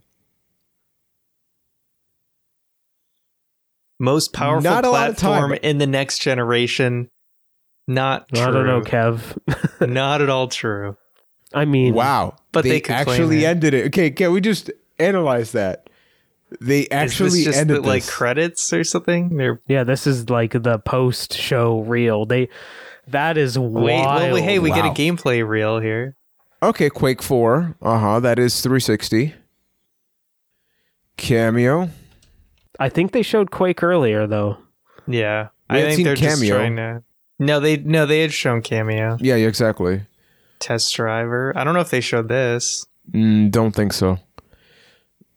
Most powerful Not a lot of time, platform in the next generation. Not true. I don't know, Kev. Not at all true. I mean, Wow, But they could claim actually it. ended it. Okay, can we just analyze that? They Is actually this just ended the, like credits or something? They're Yeah, this is like the post show reel. They That is wild. Wait, well, hey, we get a gameplay reel here. Okay, Quake 4. Uh huh. That is 360. Kameo. I think they showed Quake earlier though. Yeah, We I think they're just Kameo. trying to. No, they no they had shown Kameo Yeah, yeah, exactly. test driver. I don't know if they showed this. Mm, don't think so.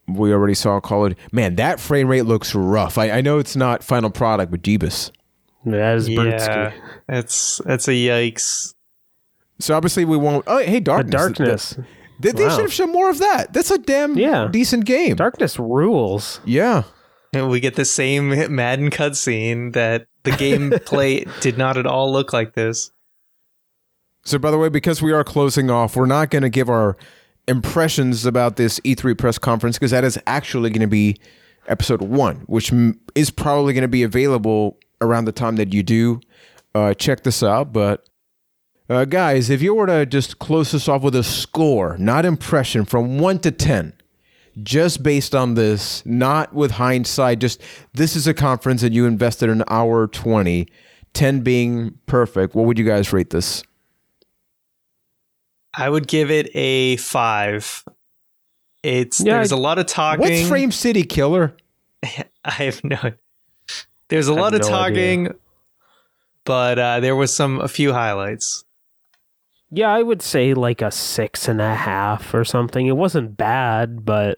We already saw Call of Man, that frame rate looks rough. I, I know it's not final product, but Jeebus. That is Yeah, Brutski. it's it's a yikes. So obviously we won't. Oh, hey, The Darkness. darkness. They, they Wow. should have shown more of that. That's a damn Yeah. decent game. Darkness rules. yeah. And we get the same Madden cutscene that the gameplay did not at all look like this. So, by the way, because we are closing off, we're not going to give our impressions about this E3 press conference because that is actually going to be episode one, which is probably going to be available around the time that you do uh, check this out. But, uh, guys, if you were to just close this off with a score, not impression, from one to 10, just based on this, not with hindsight, just this is a conference and you invested an hour 20, 10 being perfect, what would you guys rate this? I would give it a five. It's Yeah, there's I- a lot of talking. What's Frame City Killer? I have no. There's a lot of no talking, but uh, there was some a few highlights. Yeah, I would say like a six and a half or something. It wasn't bad, but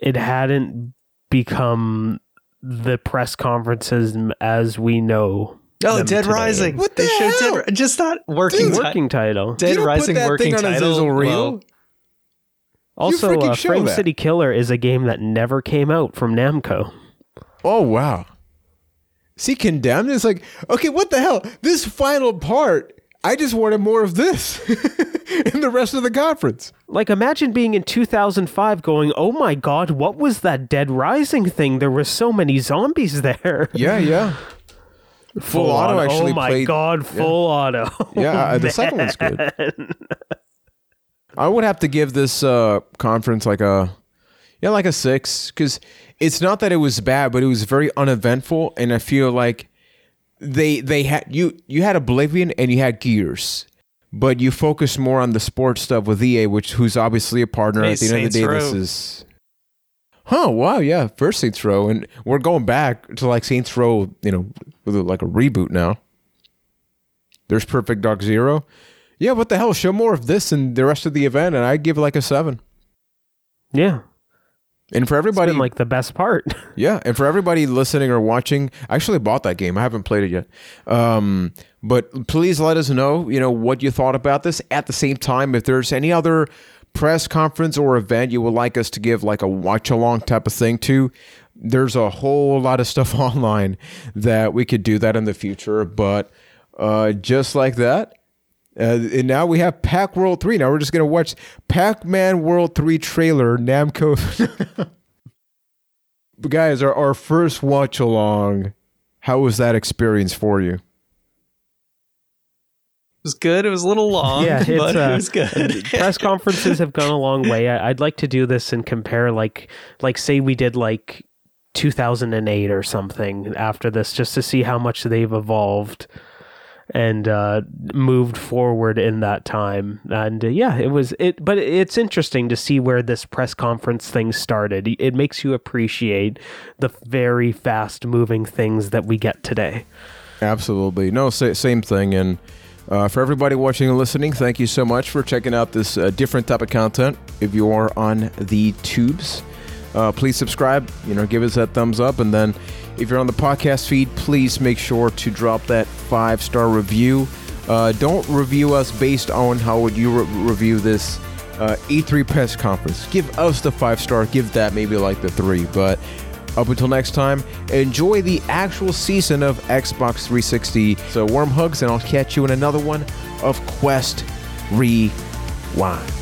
it hadn't become the press conferences as we know. Oh, Dead today. Rising! What They the showed hell? Dead, just not working. Dude, Working title. Dead You don't put Rising that working thing on a title. Zizzle reel? Also, freaking uh, Frame that. City Killer is a game that never came out from Namco. Oh wow. See, condemned is like, okay, what the hell? This final part, I just wanted more of this in the rest of the conference. Like, imagine being in 2005 going, oh my god, what was that Dead Rising thing? There were so many zombies there. Yeah, yeah. Full, auto actually Oh my played. god, full auto. Yeah, uh, the second one's good. I would have to give this uh, conference like a, yeah, like a six because it's not that it was bad, but it was very uneventful, and I feel like they they had you you had Oblivion and you had Gears, but you focused more on the sports stuff with EA, which who's obviously a partner. Hey, At the end of the day, Saints this is. Huh? Wow. Yeah. First Saints Row, and we're going back to like Saints Row. You know, with like a reboot now. There's Perfect Dark Zero. Yeah, what the hell? Show more of this and the rest of the event, and I'd give like a seven. yeah. And for everybody, like the best part. yeah, and for everybody listening or watching, I actually bought that game. I haven't played it yet. Um, but please let us know, you know, what you thought about this. At the same time, if there's any other press conference or event you would like us to give like a watch along type of thing to, there's a whole lot of stuff online that we could do that in the future. But uh, just like that, uh, and now we have Pac World 3. Now we're just going to watch Pac Man World 3 trailer, Namco. but guys, our, our first watch along, how was that experience for you? It was good. It was a little long, Yeah, it's, but uh, it was good. press conferences have gone a long way. I, I'd like to do this and compare, like, like say we did like 2008 or something after this, just to see how much they've evolved and uh, moved forward in that time. And uh, yeah, it was it. But it's interesting to see where this press conference thing started. It makes you appreciate the very fast moving things that we get today. Absolutely. No, sa- same thing. And uh, for everybody watching and listening, thank you so much for checking out this uh, different type of content. If you are on the tubes, uh, please subscribe, you know, give us that thumbs up. And then if you're on the podcast feed, please make sure to drop that five star review. Uh, don't review us based on how would you re- review this uh, E3 press conference. Give us the five star, give that maybe like the three. But up until next time, enjoy the actual season of Xbox 360. So, warm hugs, and I'll catch you in another one of Quest Rewind.